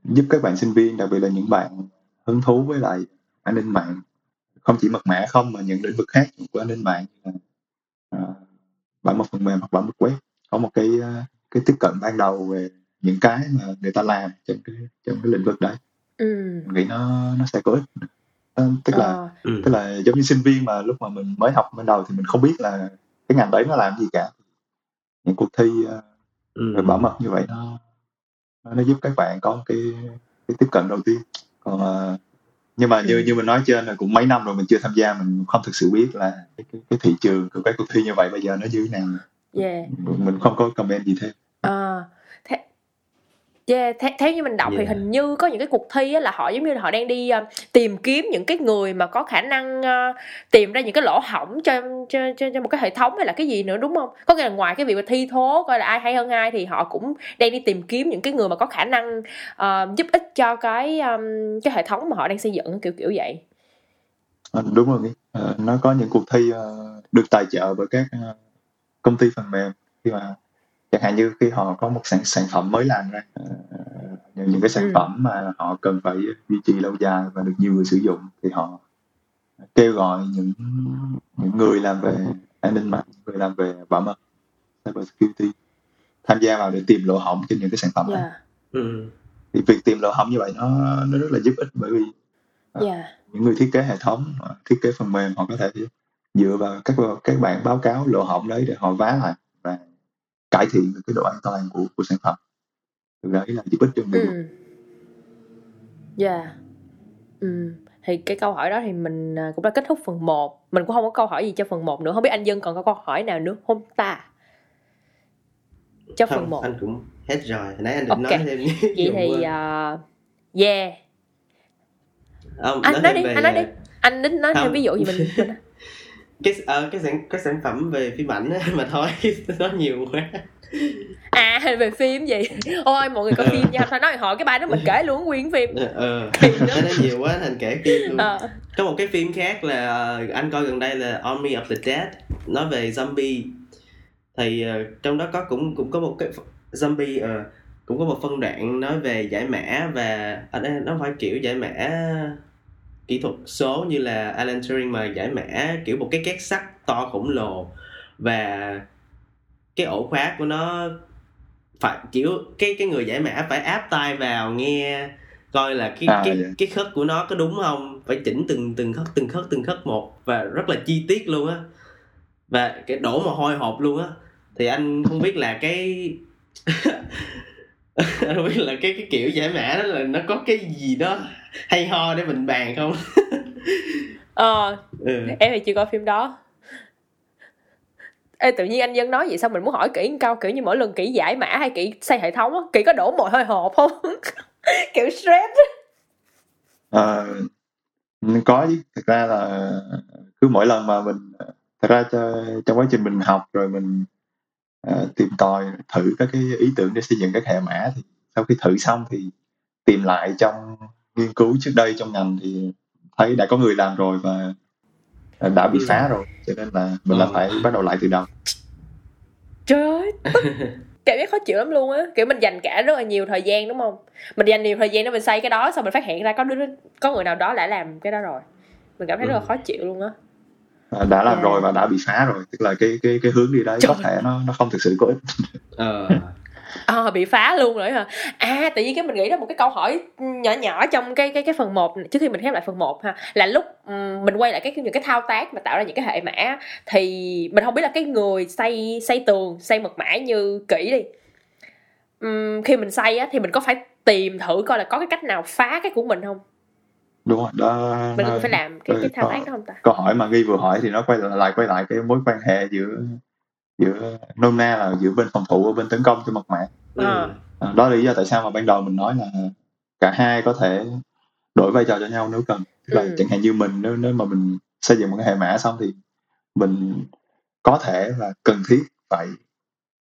giúp các bạn sinh viên đặc biệt là những bạn hứng thú với lại an ninh mạng. Không chỉ mật mã không mà những lĩnh vực khác của an ninh mạng như là ờ, bảo mật phần mềm hoặc bảo mật web. Có một cái ờ, cái tiếp cận ban đầu về những cái mà người ta làm trong cái trong cái lĩnh vực đấy. Ừ. Mình nghĩ nó nó sẽ có ích. Ờ, tức là Ờ, ừ. tức là giống như sinh viên mà lúc mà mình mới học ban đầu thì mình không biết là cái ngành đấy nó làm gì cả. Những cuộc thi ờ, Ừ. về bảo mật như vậy nó nó giúp các bạn có cái cái tiếp cận đầu tiên. Còn ờ, nhưng mà như Ừ. như mình nói trên là cũng mấy năm rồi mình chưa tham gia mình không thực sự biết là cái, cái, cái thị trường của các cuộc thi như vậy bây giờ nó như thế nào. Yeah. Mình không có comment gì thêm yeah, thế, theo như mình đọc thì Yeah. hình như có những cái cuộc thi á, là họ giống như là họ đang đi ờ, tìm kiếm những cái người mà có khả năng ờ, tìm ra những cái lỗ hổng cho, cho cho cho một cái hệ thống hay là cái gì nữa đúng không? Có nghĩa là ngoài cái việc mà thi thố coi là ai hay hơn ai thì họ cũng đang đi tìm kiếm những cái người mà có khả năng ờ, giúp ích cho cái um, cái hệ thống mà họ đang xây dựng kiểu kiểu vậy. Ờ, đúng rồi. Ờ, nó có những cuộc thi được tài trợ bởi các công ty phần mềm khi mà chẳng hạn như khi họ có một sản sản phẩm mới làm ra ờ, những, những cái sản Ừ. phẩm mà họ cần phải duy trì lâu dài và được nhiều người sử dụng thì họ kêu gọi những những người làm về an ninh mạng những người làm về bảo mật cyber security tham gia vào để tìm lỗ hổng trên những cái sản phẩm này Yeah, Ừ. thì việc tìm lỗ hổng như vậy nó nó rất là giúp ích bởi vì yeah. những người thiết kế hệ thống ờ, thiết kế phần mềm họ có thể dựa vào các các bạn báo cáo lỗ hổng đấy để họ vá lại cải thiện được cái độ an toàn của của sản phẩm. Từ đấy là giúp ích cho người Ừ. Yeah. Ừ. Thì cái câu hỏi đó thì mình à, cũng đã kết thúc phần 1 Mình cũng không có câu hỏi gì cho phần 1 nữa. Không biết anh Dân còn có câu hỏi nào nữa không ta? Cho phần không 1 anh cũng hết rồi. Hồi nãy anh định Ok. nói thêm Vậy <laughs> thì uh, Yeah. Ông, Anh nói thêm đi, về, anh nói đi. Anh định nói thêm Không. ví dụ gì mình, mình <laughs> cái ờ, cái sản cái sản phẩm về phim ảnh á, <laughs> mà thôi <laughs> nói nhiều quá. À về phim gì Ôi mọi người coi phim nha. Thôi nói hỏi cái bài đó mình kể luôn nguyên phim. Ờ ờ. Nó nói nhiều quá thành kể phim luôn. Ờ. có một cái phim khác là ờ, anh coi gần đây là Army of the Dead nói về zombie. Thì ờ, trong đó có cũng cũng có một cái zombie ờ, cũng có một phân đoạn nói về giải mã và ở đây nó phải kiểu giải mã kỹ thuật số như là Alan Turing mà giải mã kiểu một cái két sắt to khổng lồ và cái ổ khóa của nó phải kiểu cái cái người giải mã phải áp tai vào nghe coi là cái À, cái dạ. cái khớp của nó có đúng không? Phải chỉnh từng từng khớp từng khớp từng khớp một và rất là chi tiết luôn á. Và cái đổ mồ hôi hột luôn á. Thì anh không biết là cái <laughs> anh không biết là cái cái kiểu giải mã đó là nó có cái gì đó hay ho để mình bàn không? Ờ ừ. em thì chưa coi phim đó. Ê, tự nhiên anh dân nói vậy xong mình muốn hỏi kỹ câu kiểu như mỗi lần kỹ giải mã hay kỹ xây hệ thống á kỹ có đổ mồ hôi hột không? <laughs> Kiểu stress. Ờ, có chứ. Thực ra là cứ mỗi lần mà mình thật ra cho, trong quá trình mình học rồi mình ờ, tìm tòi thử các cái ý tưởng để xây dựng các hệ mã thì sau khi thử xong thì tìm lại trong nghiên cứu trước đây trong ngành thì thấy đã có người làm rồi và đã bị Ừ. phá rồi cho nên là mình là Ừ. phải bắt đầu lại từ đầu trời ơi <laughs> cảm giác khó chịu lắm luôn á kiểu mình dành cả rất là nhiều thời gian đúng không mình dành nhiều thời gian để mình xây cái đó xong mình phát hiện ra có đứa có người nào đó đã làm cái đó rồi mình cảm thấy rất là Ừ. khó chịu luôn á À, đã làm Yeah. rồi và đã bị phá rồi tức là cái cái cái hướng đi đấy Trời có thể nó nó không thực sự có ích ờ <laughs> à, bị phá luôn rồi hả? À tự nhiên cái mình nghĩ ra một cái câu hỏi nhỏ nhỏ trong cái cái cái phần 1 trước khi mình khép lại phần 1 ha là lúc mình quay lại cái những cái thao tác mà tạo ra những cái hệ mã thì mình không biết là cái người xây xây tường xây mật mã như kỹ đi. Ừm, khi mình xây á thì mình có phải tìm thử coi là có cái cách nào phá cái của mình không? Đúng rồi đó mình có phải làm cái cái thao tác đó không ta? câu hỏi mà nghi vừa hỏi thì nó quay lại quay lại cái mối quan hệ giữa giữa nôm na là giữa bên phòng thủ và bên tấn công cho mật mã Ờ. À, đó là lý do tại sao mà ban đầu mình nói là cả hai có thể đổi vai trò cho nhau nếu cần Tức là Ừ. chẳng hạn như mình nếu nếu mà mình xây dựng một cái hệ mã xong thì mình có thể là cần thiết phải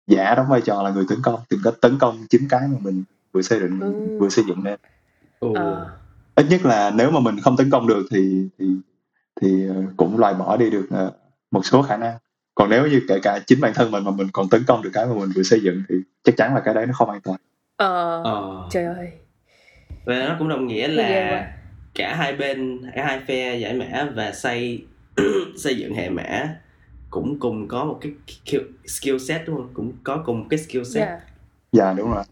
giả đóng vai trò là người tấn công tìm cách tấn công chính cái mà mình vừa xây dựng Ừ. vừa xây dựng nên. Ờ. ít nhất là nếu mà mình không tấn công được thì thì thì cũng loại bỏ đi được ờ, một số khả năng còn nếu như kể cả chính bản thân mình mà mình còn tấn công được cái mà mình vừa xây dựng thì chắc chắn là cái đấy nó không an toàn. Ờ ờ. trời ơi. Và nó cũng đồng nghĩa là cả hai bên cả hai phe giải mã và xây <clears throat> xây dựng hệ mã cũng cùng có một cái skill- skill set đúng không? Cũng có cùng cái skill set. Yeah. dạ đúng rồi.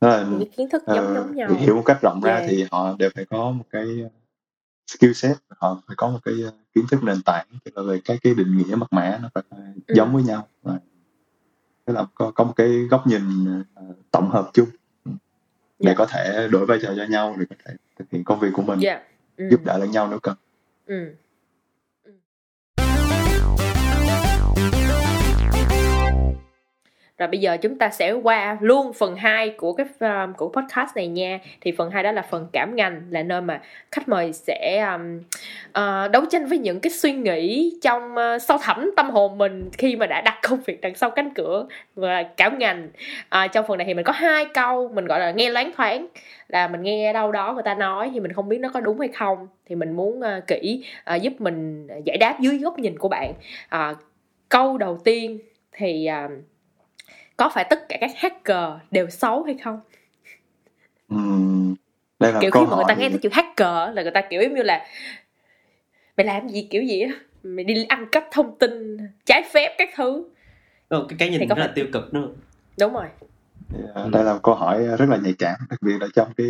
Đó là những kiến thức ờ, giống giống nhau. hiểu một cách rộng ra Yeah. thì họ đều phải có một cái skill set họ phải có một cái ờ, kiến thức nền tảng tức là về các cái định nghĩa mật mã nó phải Ừ. giống với nhau tức là có có một cái góc nhìn ờ, tổng hợp chung để Dạ. có thể đổi vai trò cho nhau để có thể thực hiện công việc của mình dạ ừ. giúp đỡ lẫn nhau nếu cần ừ. Rồi bây giờ chúng ta sẽ qua luôn phần 2 của cái um, của podcast này nha. Thì phần 2 đó là phần cảm ngành là nơi mà khách mời sẽ um, uh, đấu tranh với những cái suy nghĩ trong uh, sâu thẳm tâm hồn mình khi mà đã đặt <laughs> công việc đằng sau cánh cửa và cảm ngành. Uh, trong phần này thì mình có hai câu mình gọi là nghe loáng thoáng là mình nghe đâu đó người ta nói thì mình không biết nó có đúng hay không thì mình muốn uh, kỹ uh, giúp mình giải đáp dưới góc nhìn của bạn. Uh, câu đầu tiên thì uh, có phải tất cả các hacker đều xấu hay không? Ừm, đây là kiểu khi mà người ta nghe tới chữ hacker là người ta kiểu giống như là mày làm gì? Kiểu gì á mày đi ăn cắp thông tin trái phép các thứ. Ờ, cái cái nhìn rất là phải- tiêu cực nữa đúng rồi. Ờ, đây là một câu hỏi rất là nhạy cảm đặc biệt là trong cái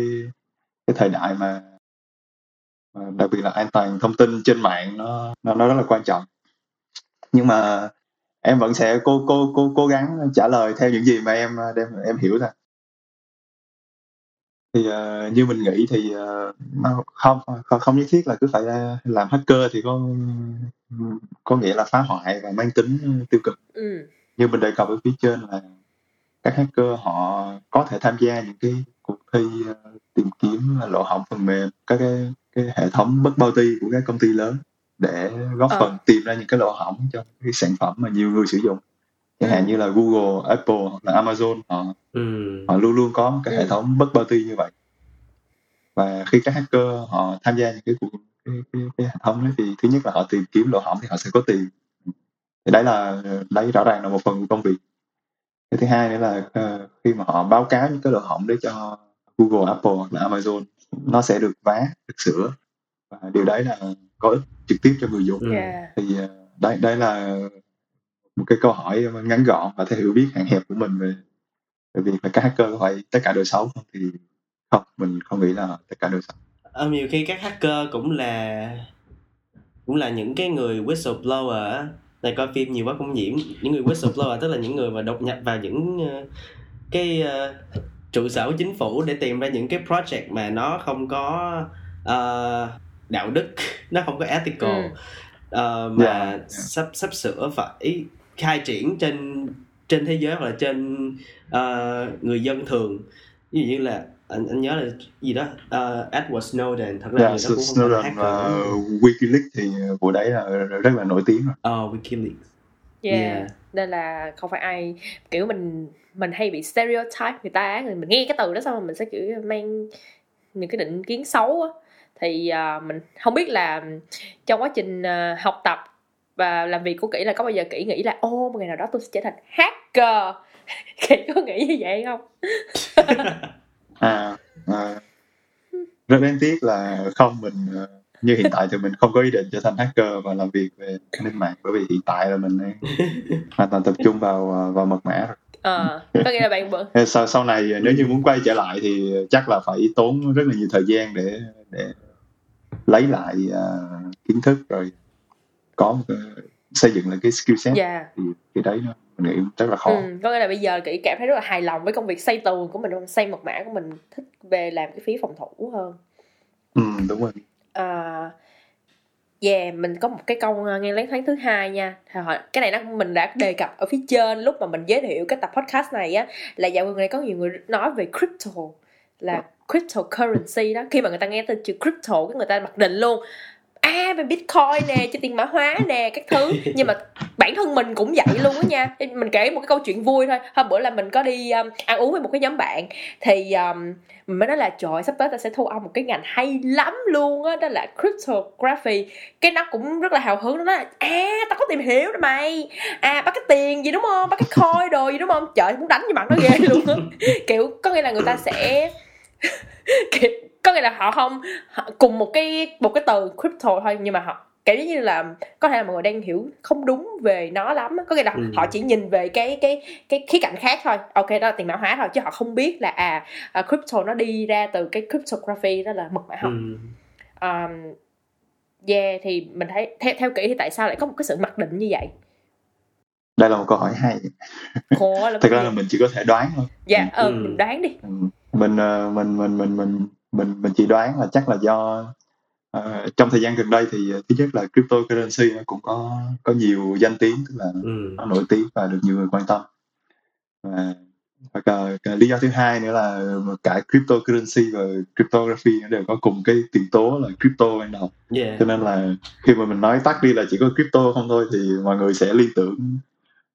cái thời đại mà mà đặc biệt là an toàn thông tin trên mạng nó nó nó rất là quan trọng. Nhưng mà em vẫn sẽ cố cố cố cố gắng trả lời theo những gì mà em đem em hiểu ra thì ờ, như mình nghĩ thì nó không không không nhất thiết là cứ phải ờ, làm hacker thì có có nghĩa là phá hoại và mang tính tiêu cực. Ừ. Như mình đề cập ở phía trên là các hacker họ có thể tham gia những cái cuộc thi ờ, tìm kiếm lỗ hổng phần mềm các cái, cái hệ thống bất bao ti của các công ty lớn để góp Ờ. phần tìm ra những cái lỗ hổng trong cái sản phẩm mà nhiều người sử dụng chẳng hạn như là Google, Apple hoặc là Amazon họ ừ. họ luôn luôn có một cái hệ Ừ. thống bất bao ti như vậy và khi các hacker họ tham gia những cái cuộc cái, cái, cái hệ thống đấy thì thứ nhất là họ tìm kiếm lỗ hổng thì họ sẽ có tiền thì đấy là đấy rõ ràng là một phần của công việc cái thứ hai nữa là ờ, khi mà họ báo cáo những cái lỗ hổng đấy cho Google, Apple hoặc là Amazon nó sẽ được vá, được sửa và điều đấy là có ích trực tiếp cho người dùng. Ừ. yeah. thì ờ, đây đây là một cái câu hỏi ngắn gọn và theo hiểu biết hạn hẹp của mình về việc là các hacker có phải tất cả đều xấu không? Thì không mình không nghĩ là tất cả đều xấu. Ờ, nhiều khi các hacker cũng là cũng là những cái người whistleblower này coi phim nhiều quá cũng nhiễm. Những người whistleblower tức là những người mà đột nhập vào những ờ, cái trụ sở của chính phủ để tìm ra những cái project mà nó không có ờ, đạo đức nó không có ethical Ừ. ờ, mà Yeah, yeah. sắp sắp sửa phải khai triển trên trên thế giới hoặc là trên ờ, người dân thường ví dụ như là anh, anh nhớ là gì đó ờ, Edward Snowden thật ra yeah, người đó cũng không Snowden hacker và không? WikiLeaks thì vụ đấy là rất là nổi tiếng rồi Ờ, WikiLeaks yeah Yeah. nên là không phải ai kiểu mình mình hay bị stereotype người ta người mình nghe cái từ đó xong rồi mình sẽ kiểu mang những cái định kiến xấu á thì à, mình không biết là trong quá trình à, học tập và làm việc của kỹ là có bao giờ kỹ nghĩ là ô một ngày nào đó tôi sẽ trở thành hacker? <laughs> Kỹ có nghĩ như vậy không? <laughs> À, à. Rất đáng tiếc là không mình ờ, như hiện tại thì mình không có ý định trở thành hacker và làm việc về an ninh mạng bởi vì hiện tại là mình đang hoàn toàn tập trung vào vào mật mã rồi. Ờ có nghĩa là bạn bữa sau sau này nếu như muốn quay trở lại thì chắc là phải tốn rất là nhiều thời gian để để lấy lại uh, kiến thức rồi có một cái, xây dựng lại cái skill set. Yeah. thì cái đấy nó mình nghĩ rất là khó. Ừ, có nghĩa là bây giờ kỹ cảm thấy rất là hài lòng với công việc xây tường của mình xây mật mã của mình thích về làm cái phía phòng thủ hơn. Ừ đúng rồi. À, yeah mình có một cái câu ờ, nghe lén tháng thứ hai nha. Cái này nó mình đã đề cập ở phía trên lúc mà mình giới thiệu cái tập podcast này á là dạo gần này có nhiều người nói về crypto là cryptocurrency đó. Khi mà người ta nghe từ chữ crypto cái người ta mặc định luôn. À về bitcoin nè cho tiền mã hóa nè các thứ. Nhưng mà bản thân mình cũng vậy luôn á nha. Mình kể một cái câu chuyện vui thôi. Hôm bữa là mình có đi um, ăn uống với một cái nhóm bạn. Thì um, mình mới nói là trời sắp tới ta sẽ thu ông một cái ngành hay lắm luôn á. Đó, đó là cryptography. Cái nó cũng rất là hào hứng nó nói là à tao có tìm hiểu rồi mày. À bắt cái tiền gì đúng không? Bắt cái coin đồ gì đúng không? Trời muốn đánh như bạn nó ghê luôn á. <laughs> Kiểu có nghĩa là người ta sẽ có nghĩa là họ không họ, cùng một cái một cái từ crypto thôi nhưng mà họ kiểu như là có thể là mọi người đang hiểu không đúng về nó lắm có nghĩa là ừ. họ chỉ nhìn về cái cái cái khía cạnh khác thôi ok đó là tiền mã hóa thôi chứ họ không biết là à, à crypto nó đi ra từ cái cryptography đó là mật mã học ừ. um, yeah thì mình thấy theo theo kỹ thì tại sao lại có một cái sự mặc định như vậy đây là một câu hỏi hay Khổ là <laughs> thực ra là mình chỉ có thể đoán thôi dạ ờ ừ. mình đoán đi ừ. Mình ờ, mình mình mình mình mình mình chỉ đoán là chắc là do uh, trong thời gian gần đây thì uh, thứ nhất là cryptocurrency nó cũng có có nhiều danh tiếng tức là ừ. nó nổi tiếng và được nhiều người quan tâm và, và cả, cả lý do thứ hai nữa là cả cryptocurrency và cryptography nó đều có cùng cái tiền tố là crypto ban đầu yeah. cho nên là khi mà mình nói tắt đi là chỉ có crypto không thôi thì mọi người sẽ liên tưởng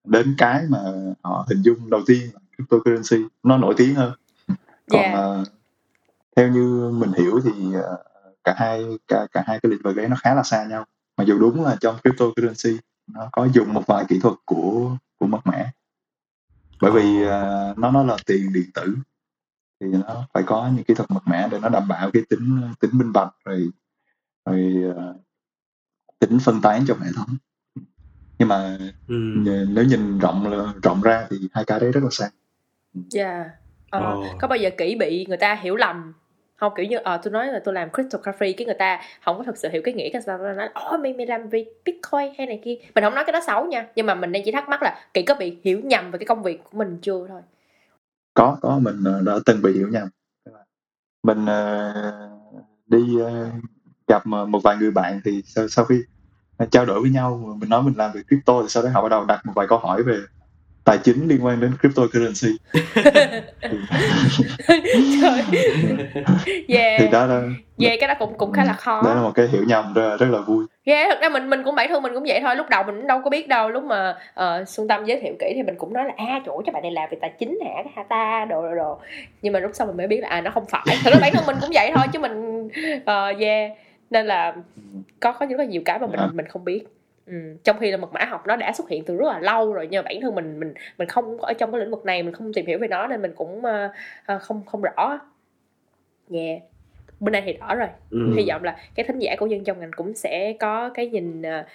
đến cái mà họ hình dung đầu tiên là cryptocurrency nó nổi tiếng hơn còn yeah. uh, theo như mình hiểu thì uh, cả hai cả, cả hai cái lĩnh vực đấy nó khá là xa nhau mặc dù đúng là trong cryptocurrency nó có dùng một vài kỹ thuật của của mật mã bởi vì uh, nó nó là tiền điện tử thì nó phải có những kỹ thuật mật mã để nó đảm bảo cái tính tính minh bạch rồi rồi uh, tính phân tán trong hệ thống nhưng mà ừ. nếu nhìn rộng rộng ra thì hai cái đấy rất là xa dạ yeah. Ờ, oh. có bao giờ kỹ bị người ta hiểu lầm không? Kiểu như ờ tôi nói là tôi làm cryptography cái người ta không có thực sự hiểu cái nghĩa cái sao nói ồ mày mày làm vì bitcoin hay này kia. Mình không nói cái đó xấu nha nhưng mà mình đang chỉ thắc mắc là kỳ có bị hiểu nhầm về cái công việc của mình chưa thôi. Có có mình ờ, đã từng bị hiểu nhầm. Mình uh, đi uh, gặp một vài người bạn thì sau, sau khi trao đổi với nhau mình nói mình làm về crypto thì sau đó họ bắt đầu đặt một vài câu hỏi về tài chính liên quan đến cryptocurrency. <laughs> Trời. yeah. thì đó là yeah cái đó cũng cũng khá là khó. Đó là một cái hiểu nhầm rất, rất là vui. Yeah thật ra mình mình cũng bản thân mình cũng vậy thôi. Lúc đầu mình đâu có biết đâu lúc mà uh, xuân tâm giới thiệu kỹ thì mình cũng nói là à chỗ cho bạn này làm về tài chính hả? Cái ta? Đồ đồ đồ. Nhưng mà lúc sau mình mới biết là à nó không phải. Thật ra bản thân mình cũng vậy thôi chứ mình uh, yeah. Nên là có có rất là nhiều cái mà mình yeah. mình không biết Ừ. trong khi là mật mã học nó đã xuất hiện từ rất là lâu rồi nhưng mà bản thân mình mình mình không ở trong cái lĩnh vực này mình không tìm hiểu về nó nên mình cũng uh, không không rõ yeah bên này thì rõ rồi ừ. hy vọng là cái thính giả của dân trong ngành cũng sẽ có cái nhìn uh,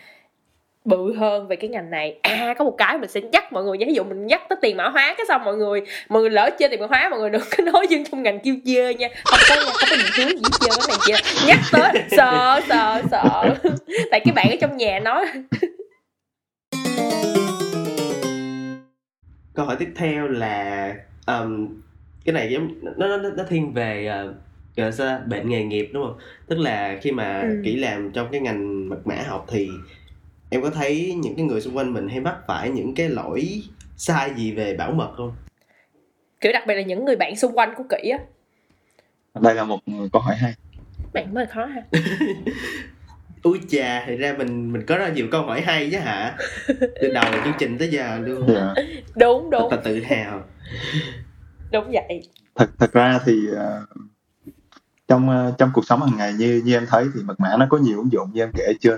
bự hơn về cái ngành này. À có một cái mình sẽ nhắc mọi người ví dụ mình nhắc tới tiền mã hóa cái xong mọi người mọi người lỡ chơi tiền mã hóa mọi người đừng có <laughs> nói dân trong ngành kêu dơ nha. Không có nha không có định hướng gì chơi cái này kia. Nhắc tới <laughs> sợ sợ sợ. <laughs> Tại cái bạn ở trong nhà nói. Câu hỏi tiếp theo là um, cái này giống nó nó nó thiên về uh, bệnh nghề nghiệp đúng không? Tức là khi mà ừ. kỹ làm trong cái ngành mật mã học thì em có thấy những cái người xung quanh mình hay mắc phải những cái lỗi sai gì về bảo mật không? Kiểu đặc biệt là những người bạn xung quanh của kỹ á. Đây là một câu hỏi hay. Bạn mới khó ha. <laughs> Ui chà thì ra mình mình có rất nhiều câu hỏi hay chứ hả? Từ đầu chương trình tới giờ luôn. Dạ. đúng đúng. Thật tự hào. Đúng vậy. Thật thật ra thì uh, trong uh, trong cuộc sống hàng ngày như như em thấy thì mật mã nó có nhiều ứng dụng như em kể chưa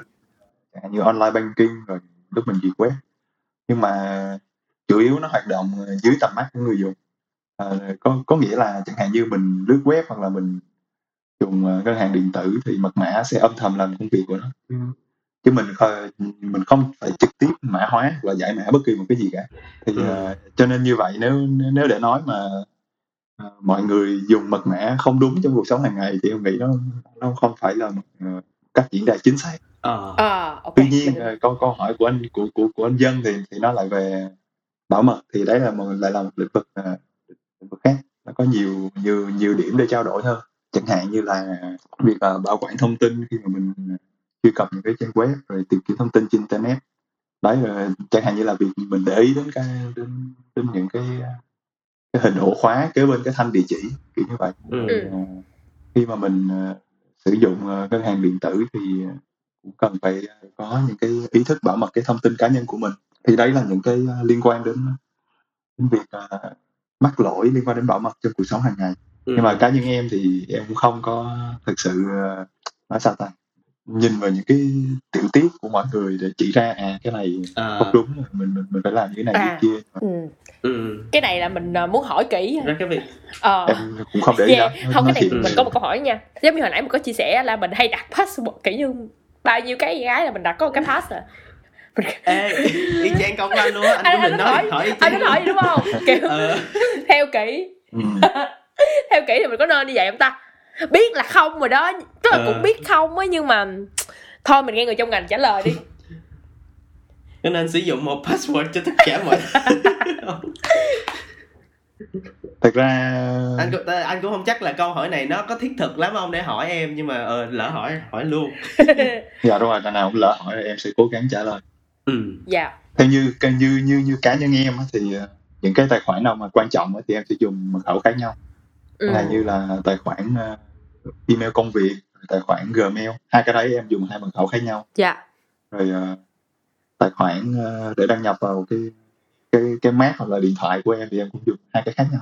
chẳng hạn như online banking rồi lúc mình duyệt web nhưng mà chủ yếu nó hoạt động dưới tầm mắt của người dùng. À, có có nghĩa là chẳng hạn như mình lướt web hoặc là mình dùng ờ, ngân hàng điện tử thì mật mã sẽ âm thầm làm công việc của nó. Chứ mình không, mình không phải trực tiếp mã hóa và giải mã bất kỳ một cái gì cả. Thì ừ. uh, cho nên như vậy nếu nếu để nói mà uh, mọi người dùng mật mã không đúng trong cuộc sống hàng ngày thì em nghĩ nó nó không phải là một uh, cách diễn đạt chính xác ờ. à, okay. tuy nhiên uh, câu câu hỏi của anh của của của anh dân thì thì nó lại về bảo mật thì đấy là một lại là một lĩnh vực lĩnh vực khác nó có nhiều nhiều nhiều điểm để trao đổi hơn chẳng hạn như là việc uh, bảo quản thông tin khi mà mình truy cập những cái trang web rồi tìm kiếm thông tin trên internet đấy rồi chẳng hạn như là việc mình để ý đến cái đến, đến những cái cái hình ổ khóa kế bên cái thanh địa chỉ kiểu như vậy ừ. khi mà mình sử dụng ngân hàng điện tử thì cũng cần phải có những cái ý thức bảo mật cái thông tin cá nhân của mình thì đấy là những cái liên quan đến đến việc uh, mắc lỗi liên quan đến bảo mật trong cuộc sống hàng ngày ừ. nhưng mà cá nhân em thì em cũng không có thực sự uh, nói sao ta nhìn vào những cái tiểu tiết của mọi người để chỉ ra à cái này à. không đúng mình mình mình phải làm như thế này à. như kia ừ. Ừ. cái này là mình muốn hỏi kỹ ra cái việc ờ. em cũng không để ý yeah. lắm không cái này mình có một câu hỏi nha giống như hồi nãy mình có chia sẻ là mình hay đặt <laughs> password kiểu như bao nhiêu cái gái là mình đặt có một cái pass à? Ê, y chang công anh luôn á. Anh, anh cũng định nói hỏi, hỏi anh có hỏi đúng không? <laughs> Kiểu ờ. theo kỹ. Ừ. <laughs> theo kỹ thì mình có nên như vậy không ta? Biết là không rồi đó. Tức là ờ. cũng biết không á nhưng mà thôi mình nghe người trong ngành trả lời đi. Cho nên sử dụng một password cho tất cả mọi <laughs> thật ra anh cũng anh cũng không chắc là câu hỏi này nó có thiết thực lắm không để hỏi em nhưng mà ờ, lỡ hỏi hỏi luôn. <laughs> Dạ đúng rồi lần nào cũng lỡ hỏi em sẽ cố gắng trả lời. Ừ. Dạ. Theo như như như như cá nhân em thì ờ, những cái tài khoản nào mà quan trọng thì em sẽ dùng mật khẩu khác nhau ừ. là như là tài khoản uh, email công việc tài khoản gmail hai cái đấy em dùng hai mật khẩu khác nhau dạ. Rồi tài khoản để đăng nhập vào cái cái cái mát hoặc là điện thoại của em thì em cũng dùng hai cái khác nhau.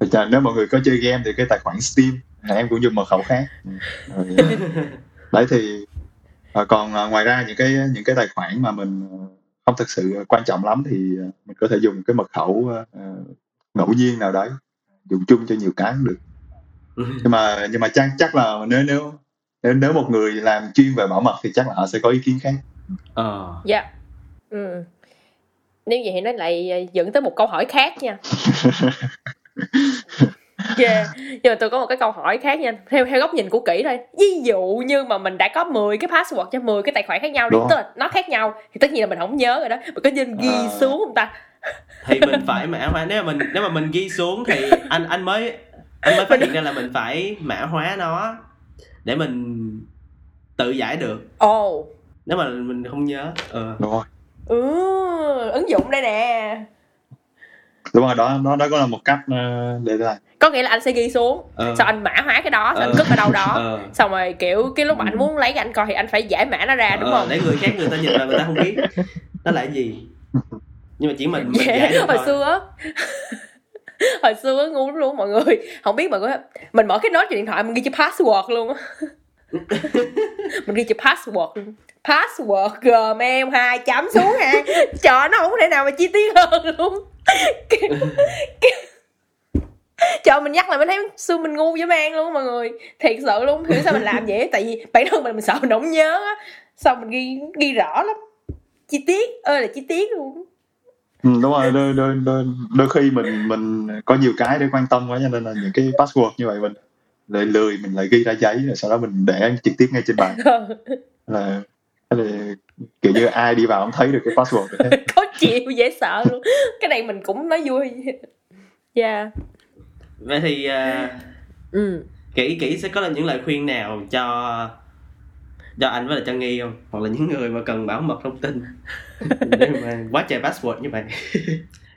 Rồi nếu mọi người có chơi game thì cái tài khoản steam em cũng dùng mật khẩu khác. Rồi, uh, <laughs> đấy thì uh, còn uh, ngoài ra những cái những cái tài khoản mà mình không thực sự quan trọng lắm thì mình có thể dùng cái mật khẩu uh, ngẫu nhiên nào đấy dùng chung cho nhiều cái cũng được. Nhưng mà nhưng mà chắc chắc là nếu nếu nếu nếu một người làm chuyên về bảo mật thì chắc là họ sẽ có ý kiến khác. Ờ. Dạ. Yeah. ừ. Nếu vậy thì nó lại dẫn tới một câu hỏi khác nha. <laughs> Yeah. nhưng mà tôi có một cái câu hỏi khác nha. Theo theo góc nhìn của kỹ thôi. Ví dụ như mà mình đã có 10 cái password cho 10 cái tài khoản khác nhau đi tức là nó khác nhau thì tất nhiên là mình không nhớ rồi đó. Mình có nên ghi à... xuống không ta? Thì mình phải mã hóa. Nếu mà mình nếu mà mình ghi xuống thì anh anh mới anh mới phát hiện ra là mình phải mã hóa nó để mình tự giải được. Ồ. Oh. nếu mà mình không nhớ ờ. Đúng rồi ừ ứng dụng đây nè đúng rồi đó đó đó cũng là một cách ờ, để làm có nghĩa là anh sẽ ghi xuống ờ. sau anh mã hóa cái đó sau ờ. anh cất ở đâu đó <laughs> ờ. xong rồi kiểu cái lúc mà anh muốn lấy anh coi thì anh phải giải mã nó ra đúng ờ, không để người khác người ta nhìn vào người ta không biết nó là cái gì nhưng mà chỉ mình mình yeah. giải được <laughs> hồi thôi. xưa á <laughs> hồi xưa ngu lắm luôn mọi người không biết mà có mình mở cái nốt trên điện thoại mình ghi cho password luôn <laughs> mình ghi cho password. Luôn password gmail hai chấm xuống ha cho <laughs> nó không thể nào mà chi tiết hơn luôn. <laughs> Trời mình nhắc lại mình thấy xưa mình ngu với mang luôn mọi người. Thiệt sự luôn hiểu sao mình làm vậy tại vì bản thân mình mình sợ mình không nhớ á. Sao mình ghi ghi rõ lắm. Chi tiết ơi là chi tiết luôn. Ừ, đúng rồi đôi, đôi, đôi, đôi khi mình mình có nhiều cái để quan tâm quá cho nên là những cái password như vậy mình lại lười mình lại ghi ra giấy rồi sau đó mình để trực tiếp ngay trên bàn. Là là kiểu như ai đi vào không thấy được cái password <laughs> có chịu dễ sợ luôn. Cái này mình cũng nói vui. Dạ. Yeah. vậy thì uh, ừ. kỹ kỹ sẽ có là những lời khuyên nào cho cho anh với là cho nghi không? Hoặc là những người mà cần bảo mật thông tin. <laughs> Để mà quá trời password như vậy <laughs>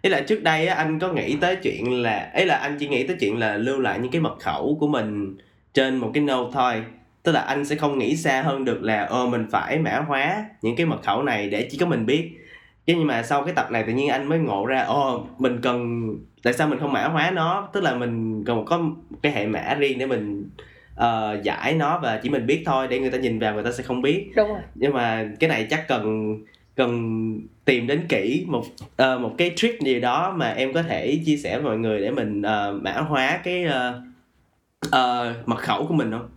ý là trước đây á, anh có nghĩ tới chuyện là ấy là anh chỉ nghĩ tới chuyện là lưu lại những cái mật khẩu của mình trên một cái note thôi. Tức là anh sẽ không nghĩ xa hơn được là ờ mình phải mã hóa những cái mật khẩu này để chỉ có mình biết. Chứ nhưng mà sau cái tập này tự nhiên anh mới ngộ ra ồ mình cần tại sao mình không mã hóa nó? Tức là mình cần có một cái hệ mã riêng để mình uh, giải nó và chỉ mình biết thôi để người ta nhìn vào người ta sẽ không biết. Đúng rồi. Nhưng mà cái này chắc cần cần tìm đến kỹ một uh, một cái trick gì đó mà em có thể chia sẻ với mọi người để mình uh, mã hóa cái uh, uh, mật khẩu của mình không?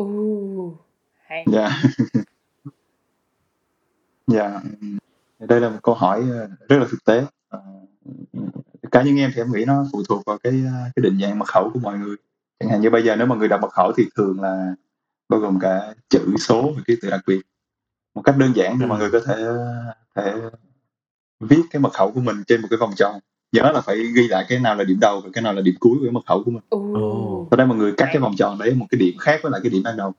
uh, hay. Dạ. Dạ. Đây là một câu hỏi rất là thực tế. Cá nhân em thì em nghĩ nó phụ thuộc vào cái cái định dạng mật khẩu của mọi người. Chẳng hạn như bây giờ nếu mà người đặt mật khẩu thì thường là bao gồm cả chữ số và ký tự đặc biệt một cách đơn giản thì Ừ. mọi người có thể thể viết cái mật khẩu của mình trên một cái vòng tròn. Nhớ là phải ghi lại cái nào là điểm đầu và cái nào là điểm cuối của cái mật khẩu của mình. Uh, sau đó mọi người cắt cái vòng tròn đấy một cái điểm khác với lại cái điểm ban đầu.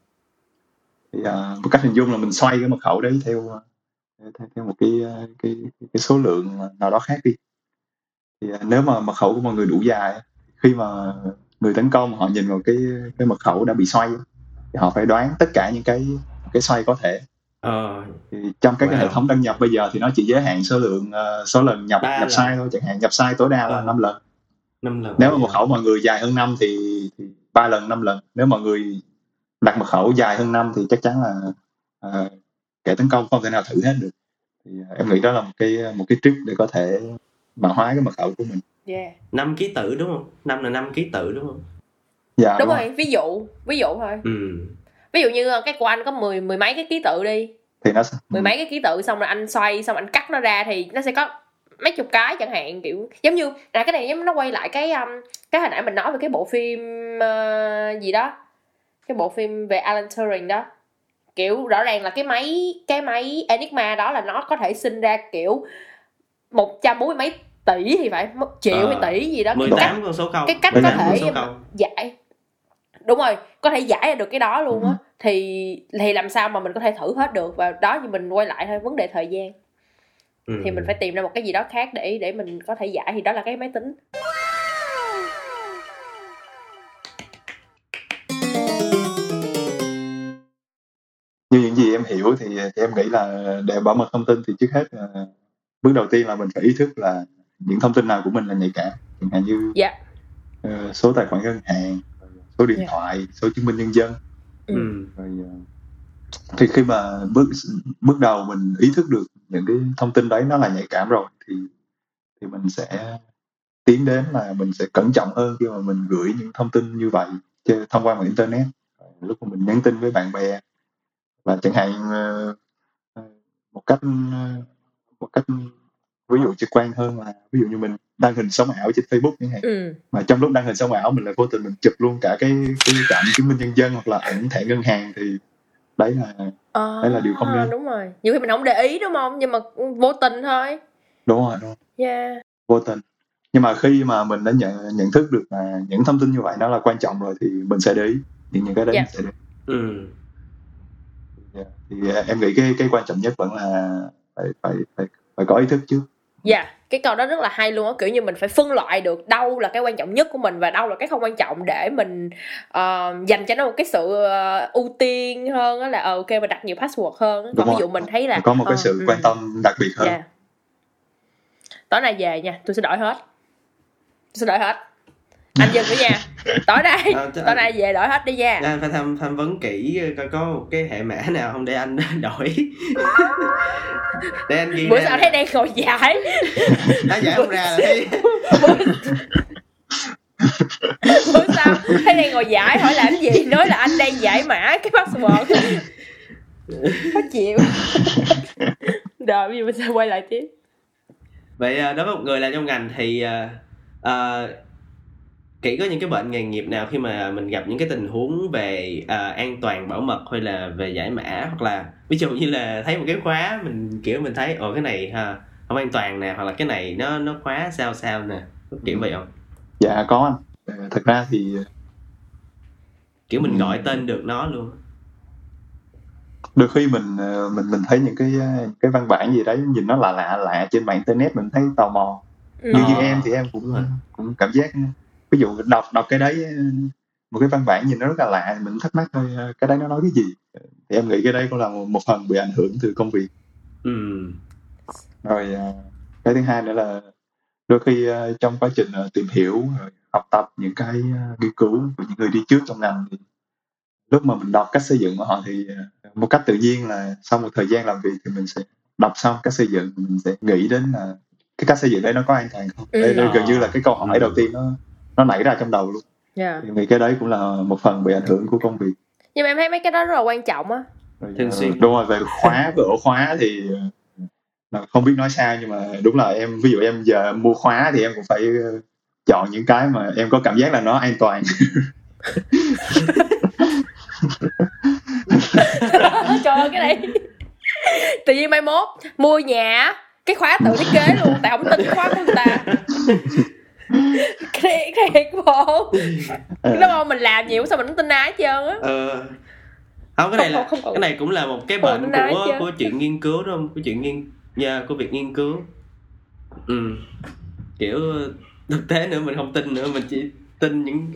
Thì à, một cách hình dung là mình xoay cái mật khẩu đấy theo theo, theo một cái, cái cái số lượng nào đó khác đi. Thì à, nếu mà mật khẩu của mọi người đủ dài khi mà người tấn công họ nhìn vào cái cái mật khẩu đã bị xoay thì họ phải đoán tất cả những cái cái xoay có thể Ờ, trong các cái Wow. hệ thống đăng nhập bây giờ thì nó chỉ giới hạn số lượng ờ, số lần nhập Ba nhập lần. sai thôi chẳng hạn nhập sai tối đa là Ờ. 5 lần. Năm lần. Nếu mà mật khẩu mọi người dài hơn năm thì, thì 3 lần 5 lần. Nếu mọi người đặt mật khẩu dài hơn năm thì chắc chắn là ờ, kẻ tấn công không thể nào thử hết được. Thì ờ, em nghĩ đó là một cái một cái trick để có thể mã hóa cái mật khẩu của mình. Yeah. năm ký tự đúng không? Năm là năm ký tự đúng không? Dạ đúng rồi. ví dụ ví dụ thôi. Ừ ví dụ như cái của anh có mười mười mấy cái ký tự đi. Thì nó mười mấy cái ký tự xong rồi anh xoay xong anh cắt nó ra thì nó sẽ có mấy chục cái chẳng hạn kiểu giống như là cái này giống nó quay lại cái um, cái hồi nãy mình nói về cái bộ phim ờ, gì đó cái bộ phim về Alan Turing đó. Kiểu rõ ràng là cái máy cái máy Enigma đó là nó có thể sinh ra kiểu một trăm bốn mươi mấy tỷ thì phải một triệu Ờ, hay tỷ gì đó. Mười cái cách con số không. cái cách có thể- giải đúng rồi có thể giải ra được cái đó luôn á Ừ. thì thì làm sao mà mình có thể thử hết được và đó thì mình quay lại thôi vấn đề thời gian ừ. thì mình phải tìm ra một cái gì đó khác để để mình có thể giải thì đó là cái máy tính như những gì em hiểu thì, thì em nghĩ là để bảo mật thông tin thì trước hết là bước đầu tiên là mình phải ý thức là những thông tin nào của mình là nhạy cảm chẳng hạn như Dạ. ờ, số tài khoản ngân hàng số điện Dạ. thoại số chứng minh nhân dân ừ. rồi ờ, thì khi mà bước bước đầu mình ý thức được những cái thông tin đấy nó là nhạy cảm rồi thì thì mình sẽ tiến đến là mình sẽ cẩn trọng hơn khi mà mình gửi những thông tin như vậy thông qua mạng internet lúc mà mình nhắn tin với bạn bè và chẳng hạn ờ, ờ, một cách ờ, một cách ví dụ trực quan hơn là ví dụ như mình đăng hình sống ảo trên Facebook chẳng hạn ừ mà trong lúc đăng hình sống ảo mình lại vô tình mình chụp luôn cả cái cái ảnh chứng minh nhân dân hoặc là ảnh thẻ ngân hàng thì đấy là à, Đấy là điều không nên. đúng rồi nhiều khi mình không để ý đúng không nhưng mà vô tình thôi đúng rồi đúng rồi. yeah vô tình nhưng mà khi mà mình đã nhận nhận thức được là những thông tin như vậy nó là quan trọng rồi thì mình sẽ để ý những những cái đấy Dạ. mình sẽ để ý. ừ Dạ. thì à, em nghĩ cái cái quan trọng nhất vẫn là phải phải phải phải có ý thức trước dạ. Cái câu đó rất là hay luôn á kiểu như mình phải phân loại được đâu là cái quan trọng nhất của mình và đâu là cái không quan trọng để mình ờ, dành cho nó một cái sự ờ, ưu tiên hơn á là ờ, ok mình đặt nhiều password hơn. Đúng còn ví dụ mình thấy là có một cái ờ, sự ừ, quan tâm đặc biệt hơn. Dạ. Tối nay về nha tôi sẽ đổi hết. Tôi sẽ đổi hết anh dừng nữa nha. Tối nay À, tối nay về đổi hết đi nha. Anh phải tham tham vấn kỹ coi có một cái hệ mã nào không để anh <laughs> đổi. Để anh ghi bữa sau thấy đang ngồi giải. <laughs> Nó giải không ra là thấy. Bữa sau thấy đang ngồi giải hỏi làm gì? Nói là anh đang giải mã cái password. Khó chịu. <laughs> Rồi bây giờ mình sẽ quay lại tiếp. Vậy à, đối với một người làm trong ngành thì à, kỹ có những cái bệnh nghề nghiệp nào khi mà mình gặp những cái tình huống về à, an toàn bảo mật hay là về giải mã hoặc là ví dụ như là thấy một cái khóa mình kiểu mình thấy ồ cái này ha, không an toàn nè hoặc là cái này nó nó khóa sao sao nè kiểu vậy không dạ có anh Ờ, thực ra thì kiểu mình Ừ. gọi tên được nó luôn đôi khi mình mình mình thấy những cái cái văn bản gì đấy nhìn nó lạ lạ lạ trên mạng internet mình thấy tò mò ừ. như như Ờ. em thì em cũng Ừ. cũng cảm giác ví dụ đọc đọc cái đấy một cái văn bản nhìn nó rất là lạ mình thắc mắc thôi ờ, cái đấy nó nói cái gì? Thì em nghĩ cái đấy cũng là một, một phần bị ảnh hưởng từ công việc. Ừ rồi ờ, cái thứ hai nữa là đôi khi uh, trong quá trình tìm hiểu học tập những cái nghiên cứu của những người đi trước trong ngành thì lúc mà mình đọc cách xây dựng của họ thì một cách tự nhiên là sau một thời gian làm việc thì mình sẽ đọc xong cách xây dựng mình sẽ nghĩ đến là cái cách xây dựng đấy nó có an toàn không? Ừ. đây, đây gần như là cái câu hỏi đầu tiên nó nó nảy ra trong đầu luôn. Yeah. Dạ. vì cái đấy cũng là một phần bị ảnh hưởng của công việc. Nhưng mà em thấy mấy cái đó rất là quan trọng á. Thường xuyên. đúng rồi về khóa về ổ khóa thì không biết nói sao nhưng mà đúng là em ví dụ em giờ mua khóa thì em cũng phải ờ, chọn những cái mà em có cảm giác là nó an toàn. <laughs> <laughs> Trời ơi cái này. Tự nhiên mai mốt mua nhà cái khóa tự thiết kế luôn tại không tin khóa của người ta <laughs> thiệt thiệt bộ cái đó mình làm nhiều sao mình không tin ai hết trơn á. Ờ. Không cái này là không, không, cái này cũng là một cái bệnh của của chuyện nghiên cứu đúng không của chuyện nghiên yeah, của việc nghiên cứu. Ừ. Kiểu thực tế nữa mình không tin nữa mình chỉ tin những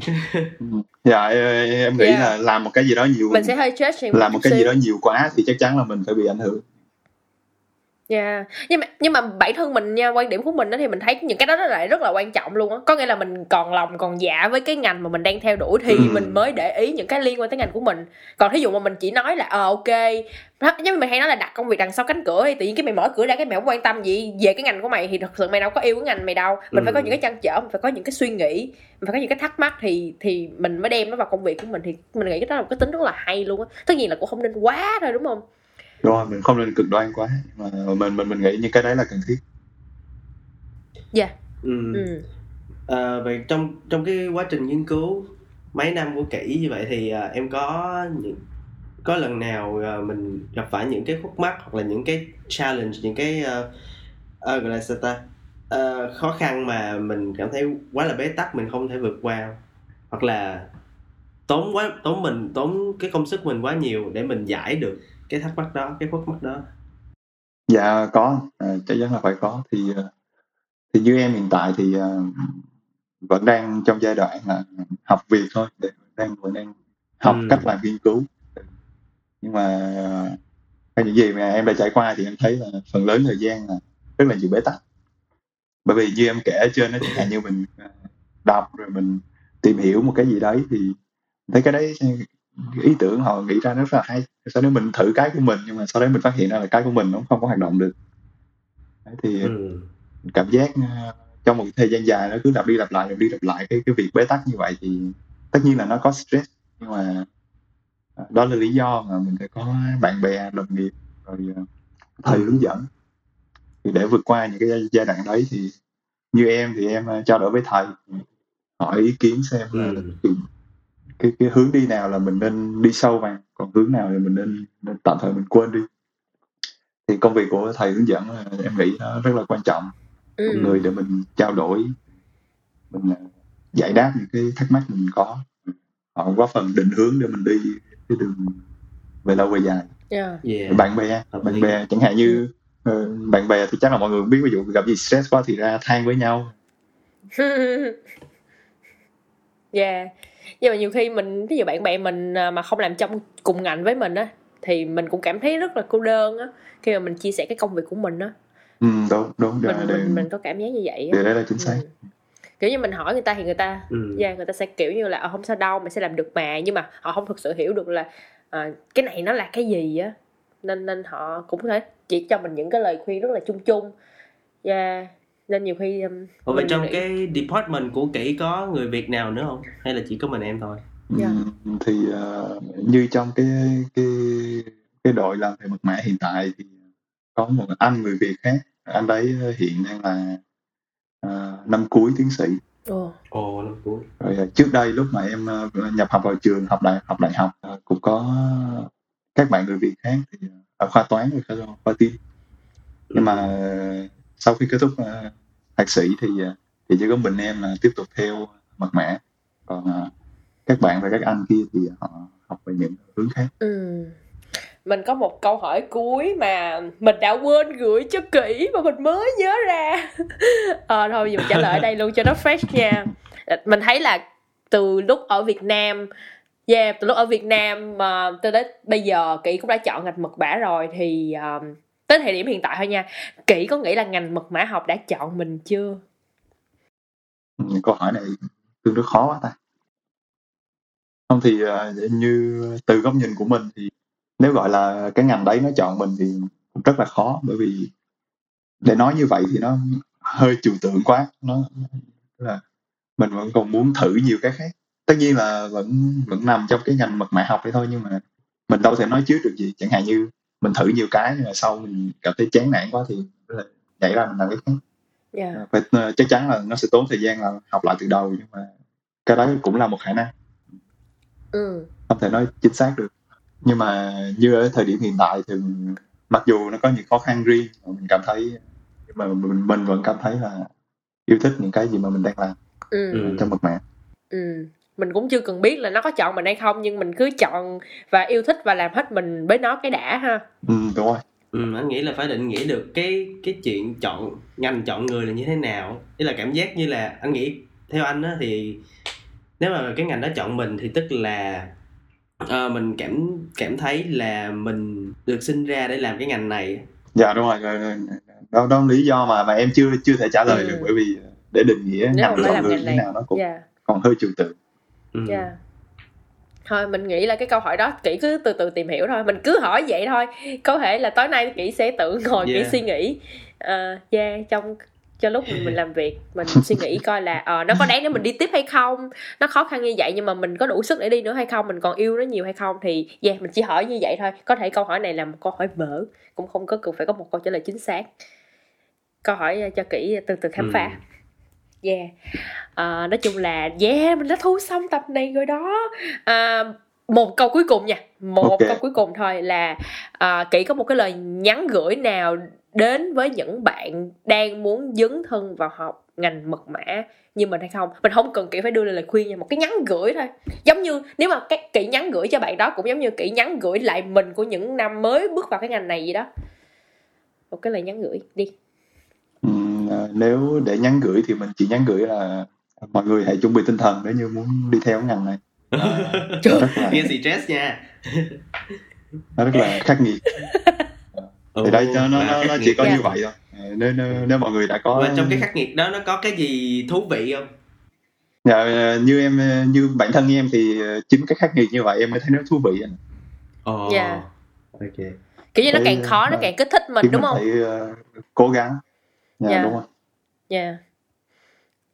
<laughs> dạ em nghĩ yeah. là làm một cái gì đó nhiều mình sẽ hơi judge làm một cái gì đó nhiều quá thì chắc chắn là mình phải bị ảnh hưởng. Dạ, yeah. nhưng mà nhưng mà bản thân mình nha, quan điểm của mình đó thì mình thấy những cái đó nó lại rất là quan trọng luôn á. Có nghĩa là mình còn lòng còn dạ với cái ngành mà mình đang theo đuổi thì ừ. mình mới để ý những cái liên quan tới ngành của mình. Còn thí dụ mà mình chỉ nói là ờ ok, giống như mình hay nói là đặt công việc đằng sau cánh cửa thì tự nhiên cái mày mở cửa ra cái mày không quan tâm gì về cái ngành của mày thì thật sự mày đâu có yêu cái ngành mày đâu. Mình ừ. phải có những cái trăn trở, mình phải có những cái suy nghĩ, mình phải có những cái thắc mắc thì thì mình mới đem nó vào công việc của mình thì mình nghĩ cái đó là một cái tính rất là hay luôn á. Tất nhiên là cũng không nên quá thôi đúng không? Đúng rồi mình không nên cực đoan quá mà mình mình mình nghĩ những cái đấy là cần thiết dạ yeah. ừ. ừ. À, vậy trong trong cái quá trình nghiên cứu mấy năm của kỹ như vậy thì à, em có những có lần nào à, mình gặp phải những cái khúc mắc hoặc là những cái challenge những cái uh, uh, gọi là sao ta uh, khó khăn mà mình cảm thấy quá là bế tắc mình không thể vượt qua hoặc là tốn quá tốn mình tốn cái công sức mình quá nhiều để mình giải được cái thắc mắc đó cái khuất mắc đó. Dạ có. À, chắc chắn là phải có. Thì à, thì như em hiện tại thì uh, vẫn đang trong giai đoạn là học việc thôi để đang vẫn đang học ừ. cách làm nghiên cứu. Nhưng mà theo những gì mà em đã trải qua thì em thấy là phần lớn thời gian là rất là nhiều bế tắc. Bởi vì như em kể ở trên đó chẳng hạn như mình đọc rồi mình tìm hiểu một cái gì đấy thì thấy cái đấy ý tưởng họ nghĩ ra nó rất là hay. Sau đó mình thử cái của mình nhưng mà sau đó mình phát hiện ra là cái của mình nó không có hoạt động được. Đấy, thì ừ. cảm giác uh, trong một thời gian dài nó cứ lặp đi lặp lại lặp đi lặp lại cái cái việc bế tắc như vậy thì tất nhiên là nó có stress. Nhưng mà uh, đó là lý do mà mình phải có bạn bè đồng nghiệp rồi uh, thầy hướng dẫn. Thì để vượt qua những cái giai đoạn đấy thì như em thì em trao đổi với thầy hỏi ý kiến xem là ừ cái cái hướng đi nào là mình nên đi sâu vào còn hướng nào thì mình nên, nên tạm thời mình quên đi. Thì công việc của thầy hướng dẫn em nghĩ nó rất là quan trọng. Ừ. một người để mình trao đổi mình à, giải đáp những cái thắc mắc mình có. Họ góp phần định hướng để mình đi cái đường về lâu về dài. Yeah. Yeah. bạn bè bạn bè chẳng hạn như uh, bạn bè thì chắc là mọi người biết ví dụ gặp gì stress quá thì ra than với nhau. Yeah <laughs> nhưng mà nhiều khi mình ví dụ bạn bè mình à, mà không làm trong cùng ngành với mình á thì mình cũng cảm thấy rất là cô đơn á khi mà mình chia sẻ cái công việc của mình á. Ừ, đúng đúng mình, để, mình, mình có cảm giác như vậy á. Đấy là chính xác. Ừ. kiểu như mình hỏi người ta thì người ta ừ. yeah, người ta sẽ kiểu như là ờ, không sao đâu mày sẽ làm được mà. Nhưng mà họ không thực sự hiểu được là à, cái này nó là cái gì á. Nên nên họ cũng có thể chỉ cho mình những cái lời khuyên rất là chung chung. Yeah nên nhiều khi um, Ủa vậy trong nghĩ... cái department của kỹ có người Việt nào nữa không hay là chỉ có mình em thôi yeah. Dạ. thì uh, như trong cái cái cái đội làm về mật mã hiện tại thì có một anh người Việt khác anh đấy hiện đang là uh, năm cuối tiến sĩ Ồ, năm cuối. Rồi trước đây lúc mà em nhập học vào trường học đại học đại học cũng có các bạn người Việt khác thì ở khoa toán và khoa, khoa tin nhưng mà sau khi kết thúc uh, thạc sĩ thì uh, thì chỉ có mình em là tiếp tục theo mật mã còn uh, các bạn và các anh kia thì họ học về những hướng khác. Ừ. mình có một câu hỏi cuối mà mình đã quên gửi cho kỹ mà mình mới nhớ ra. À, <laughs> thôi mình trả lời ở đây luôn cho nó fresh nha. Mình thấy là từ lúc ở Việt Nam Yeah, từ lúc ở Việt Nam mà uh, tới đến bây giờ Kỷ cũng đã chọn ngành mật mã rồi thì um, tới thời điểm hiện tại thôi nha. Kỹ có nghĩ là ngành mật mã học đã chọn mình chưa? Câu hỏi này tương đối khó quá ta. Không thì ờ, như từ góc nhìn của mình thì nếu gọi là cái ngành đấy nó chọn mình thì cũng rất là khó, bởi vì để nói như vậy thì nó hơi trừu tượng quá. Nó là mình vẫn còn muốn thử nhiều cái khác. Tất nhiên là vẫn vẫn nằm trong cái ngành mật mã học đấy thôi nhưng mà mình đâu thể nói trước được gì. Chẳng hạn như mình thử nhiều cái nhưng mà sau mình cảm thấy chán nản quá thì là nhảy ra mình làm cái khác yeah. Phải, ờ, chắc chắn là nó sẽ tốn thời gian là học lại từ đầu nhưng mà cái đó cũng là một khả năng ừ. không thể nói chính xác được nhưng mà như ở thời điểm hiện tại thì mặc dù nó có những khó khăn riêng mà mình cảm thấy nhưng mà mình, mình vẫn cảm thấy là yêu thích những cái gì mà mình đang làm ừ. Ừ. trong mật mã ừ mình cũng chưa cần biết là nó có chọn mình hay không nhưng mình cứ chọn và yêu thích và làm hết mình với nó cái đã ha ừ, đúng rồi Ừ, anh nghĩ là phải định nghĩa được cái cái chuyện chọn ngành chọn người là như thế nào ý là cảm giác như là anh nghĩ theo anh á thì nếu mà cái ngành đó chọn mình thì tức là ờ, mình cảm cảm thấy là mình được sinh ra để làm cái ngành này dạ đúng rồi rồi, rồi. đó đó lý do mà mà em chưa chưa thể trả lời Ừ. được bởi vì để định nghĩa Nếu ngành chọn làm người ngành như này. thế nào nó cũng dạ còn hơi trừu tượng ừ. dạ. Thôi mình nghĩ là cái câu hỏi đó kỹ cứ từ từ tìm hiểu thôi. Mình cứ hỏi vậy thôi. Có thể là tối nay kỹ sẽ tự ngồi kỹ Yeah. suy nghĩ. Uh, yeah, trong cho lúc mình, mình làm việc mình suy nghĩ coi là ờ nó có đáng để mình đi tiếp hay không? Nó khó khăn như vậy nhưng mà mình có đủ sức để đi nữa hay không? Mình còn yêu nó nhiều hay không? Thì yeah mình chỉ hỏi như vậy thôi. Có thể câu hỏi này là một câu hỏi mở cũng không có cần phải có một câu trả lời chính xác. Câu hỏi ờ, cho kỹ từ từ khám Ừ. yeah. À, nói chung là yeah mình đã thu xong tập này rồi đó. À, một câu cuối cùng nha. Một Ok. câu cuối cùng thôi là à, kỹ có một cái lời nhắn gửi nào đến với những bạn đang muốn dấn thân vào học ngành mật mã như mình hay không? Mình không cần kỹ phải đưa lời khuyên nha một cái nhắn gửi thôi. Giống như nếu mà các kỹ nhắn gửi cho bạn đó cũng giống như kỹ nhắn gửi lại mình của những năm mới bước vào cái ngành này vậy đó. Một cái lời nhắn gửi đi À, nếu để nhắn gửi thì mình chỉ nhắn gửi là mọi người hãy chuẩn bị tinh thần nếu như muốn đi theo ngành này. À, <laughs> rất là nghe stress nha. Nó rất là khắc nghiệt. Thì đây nó nó, nó, chỉ có như vậy thôi. Nếu, nếu nếu mọi người đã có và trong cái khắc nghiệt đó nó có cái gì thú vị không? Dạ, như em như bản thân em thì ờ, chính cái khắc nghiệt như vậy em mới thấy nó thú vị anh. ồ Dạ. ok. Kiểu như nó càng khó nó càng kích thích mình đúng không? phải ờ, cố gắng dạ, Dạ. đúng rồi Yeah.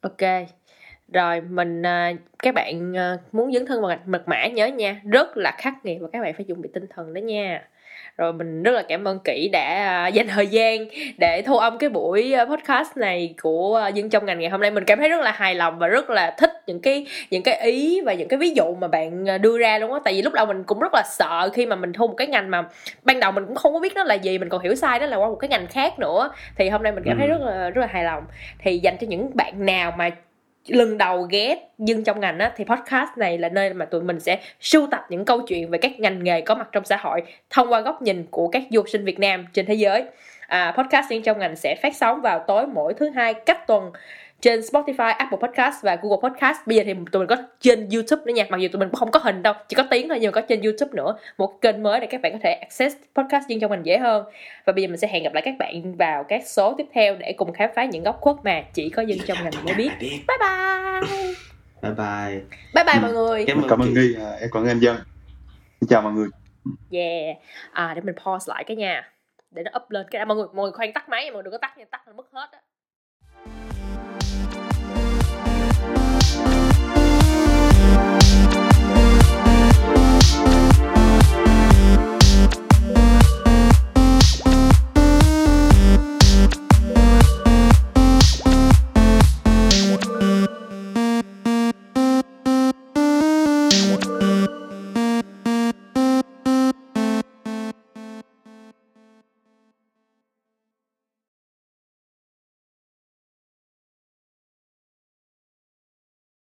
Ok. Rồi mình à, các bạn à, muốn dấn thân vào ngành mật mã nhớ nha, rất là khắc nghiệt và các bạn phải chuẩn bị tinh thần đó nha. Rồi mình rất là cảm ơn Kỷ đã à, dành thời gian để thu âm cái buổi à, podcast này của à, dân trong ngành ngày hôm nay. Mình cảm thấy rất là hài lòng và rất là thích những cái những cái ý và những cái ví dụ mà bạn đưa ra luôn á. Tại vì lúc đầu mình cũng rất là sợ khi mà mình thu một cái ngành mà ban đầu mình cũng không có biết nó là gì, mình còn hiểu sai đó là qua một cái ngành khác nữa. Thì hôm nay mình cảm thấy Ừ. rất là rất là hài lòng thì dành cho những bạn nào mà lần đầu ghé dân trong ngành á thì podcast này là nơi mà tụi mình sẽ sưu tập những câu chuyện về các ngành nghề có mặt trong xã hội thông qua góc nhìn của các du học sinh Việt Nam trên thế giới. À, podcast dân trong ngành sẽ phát sóng vào tối mỗi thứ hai cách tuần trên Spotify, Apple Podcast và Google Podcast. Bây giờ thì tụi mình có trên YouTube nữa nha. Mặc dù tụi mình cũng không có hình đâu, chỉ có tiếng thôi nhưng mà có trên YouTube nữa. Một kênh mới để các bạn có thể access podcast dưng trong ngành dễ hơn. Và bây giờ mình sẽ hẹn gặp lại các bạn vào các số tiếp theo để cùng khám phá những góc khuất mà chỉ có dân trong ngành mới biết. biết Bye bye. <laughs> bye bye Bye bye mọi người. cảm ơn cảm ơn nghi à, em cảm ơn anh dân xin chào mọi người Yeah. À để mình pause lại cái nha. Để nó up lên cái mọi người mọi người khoan tắt máy, mọi người đừng có tắt nha, tắt là mất hết á.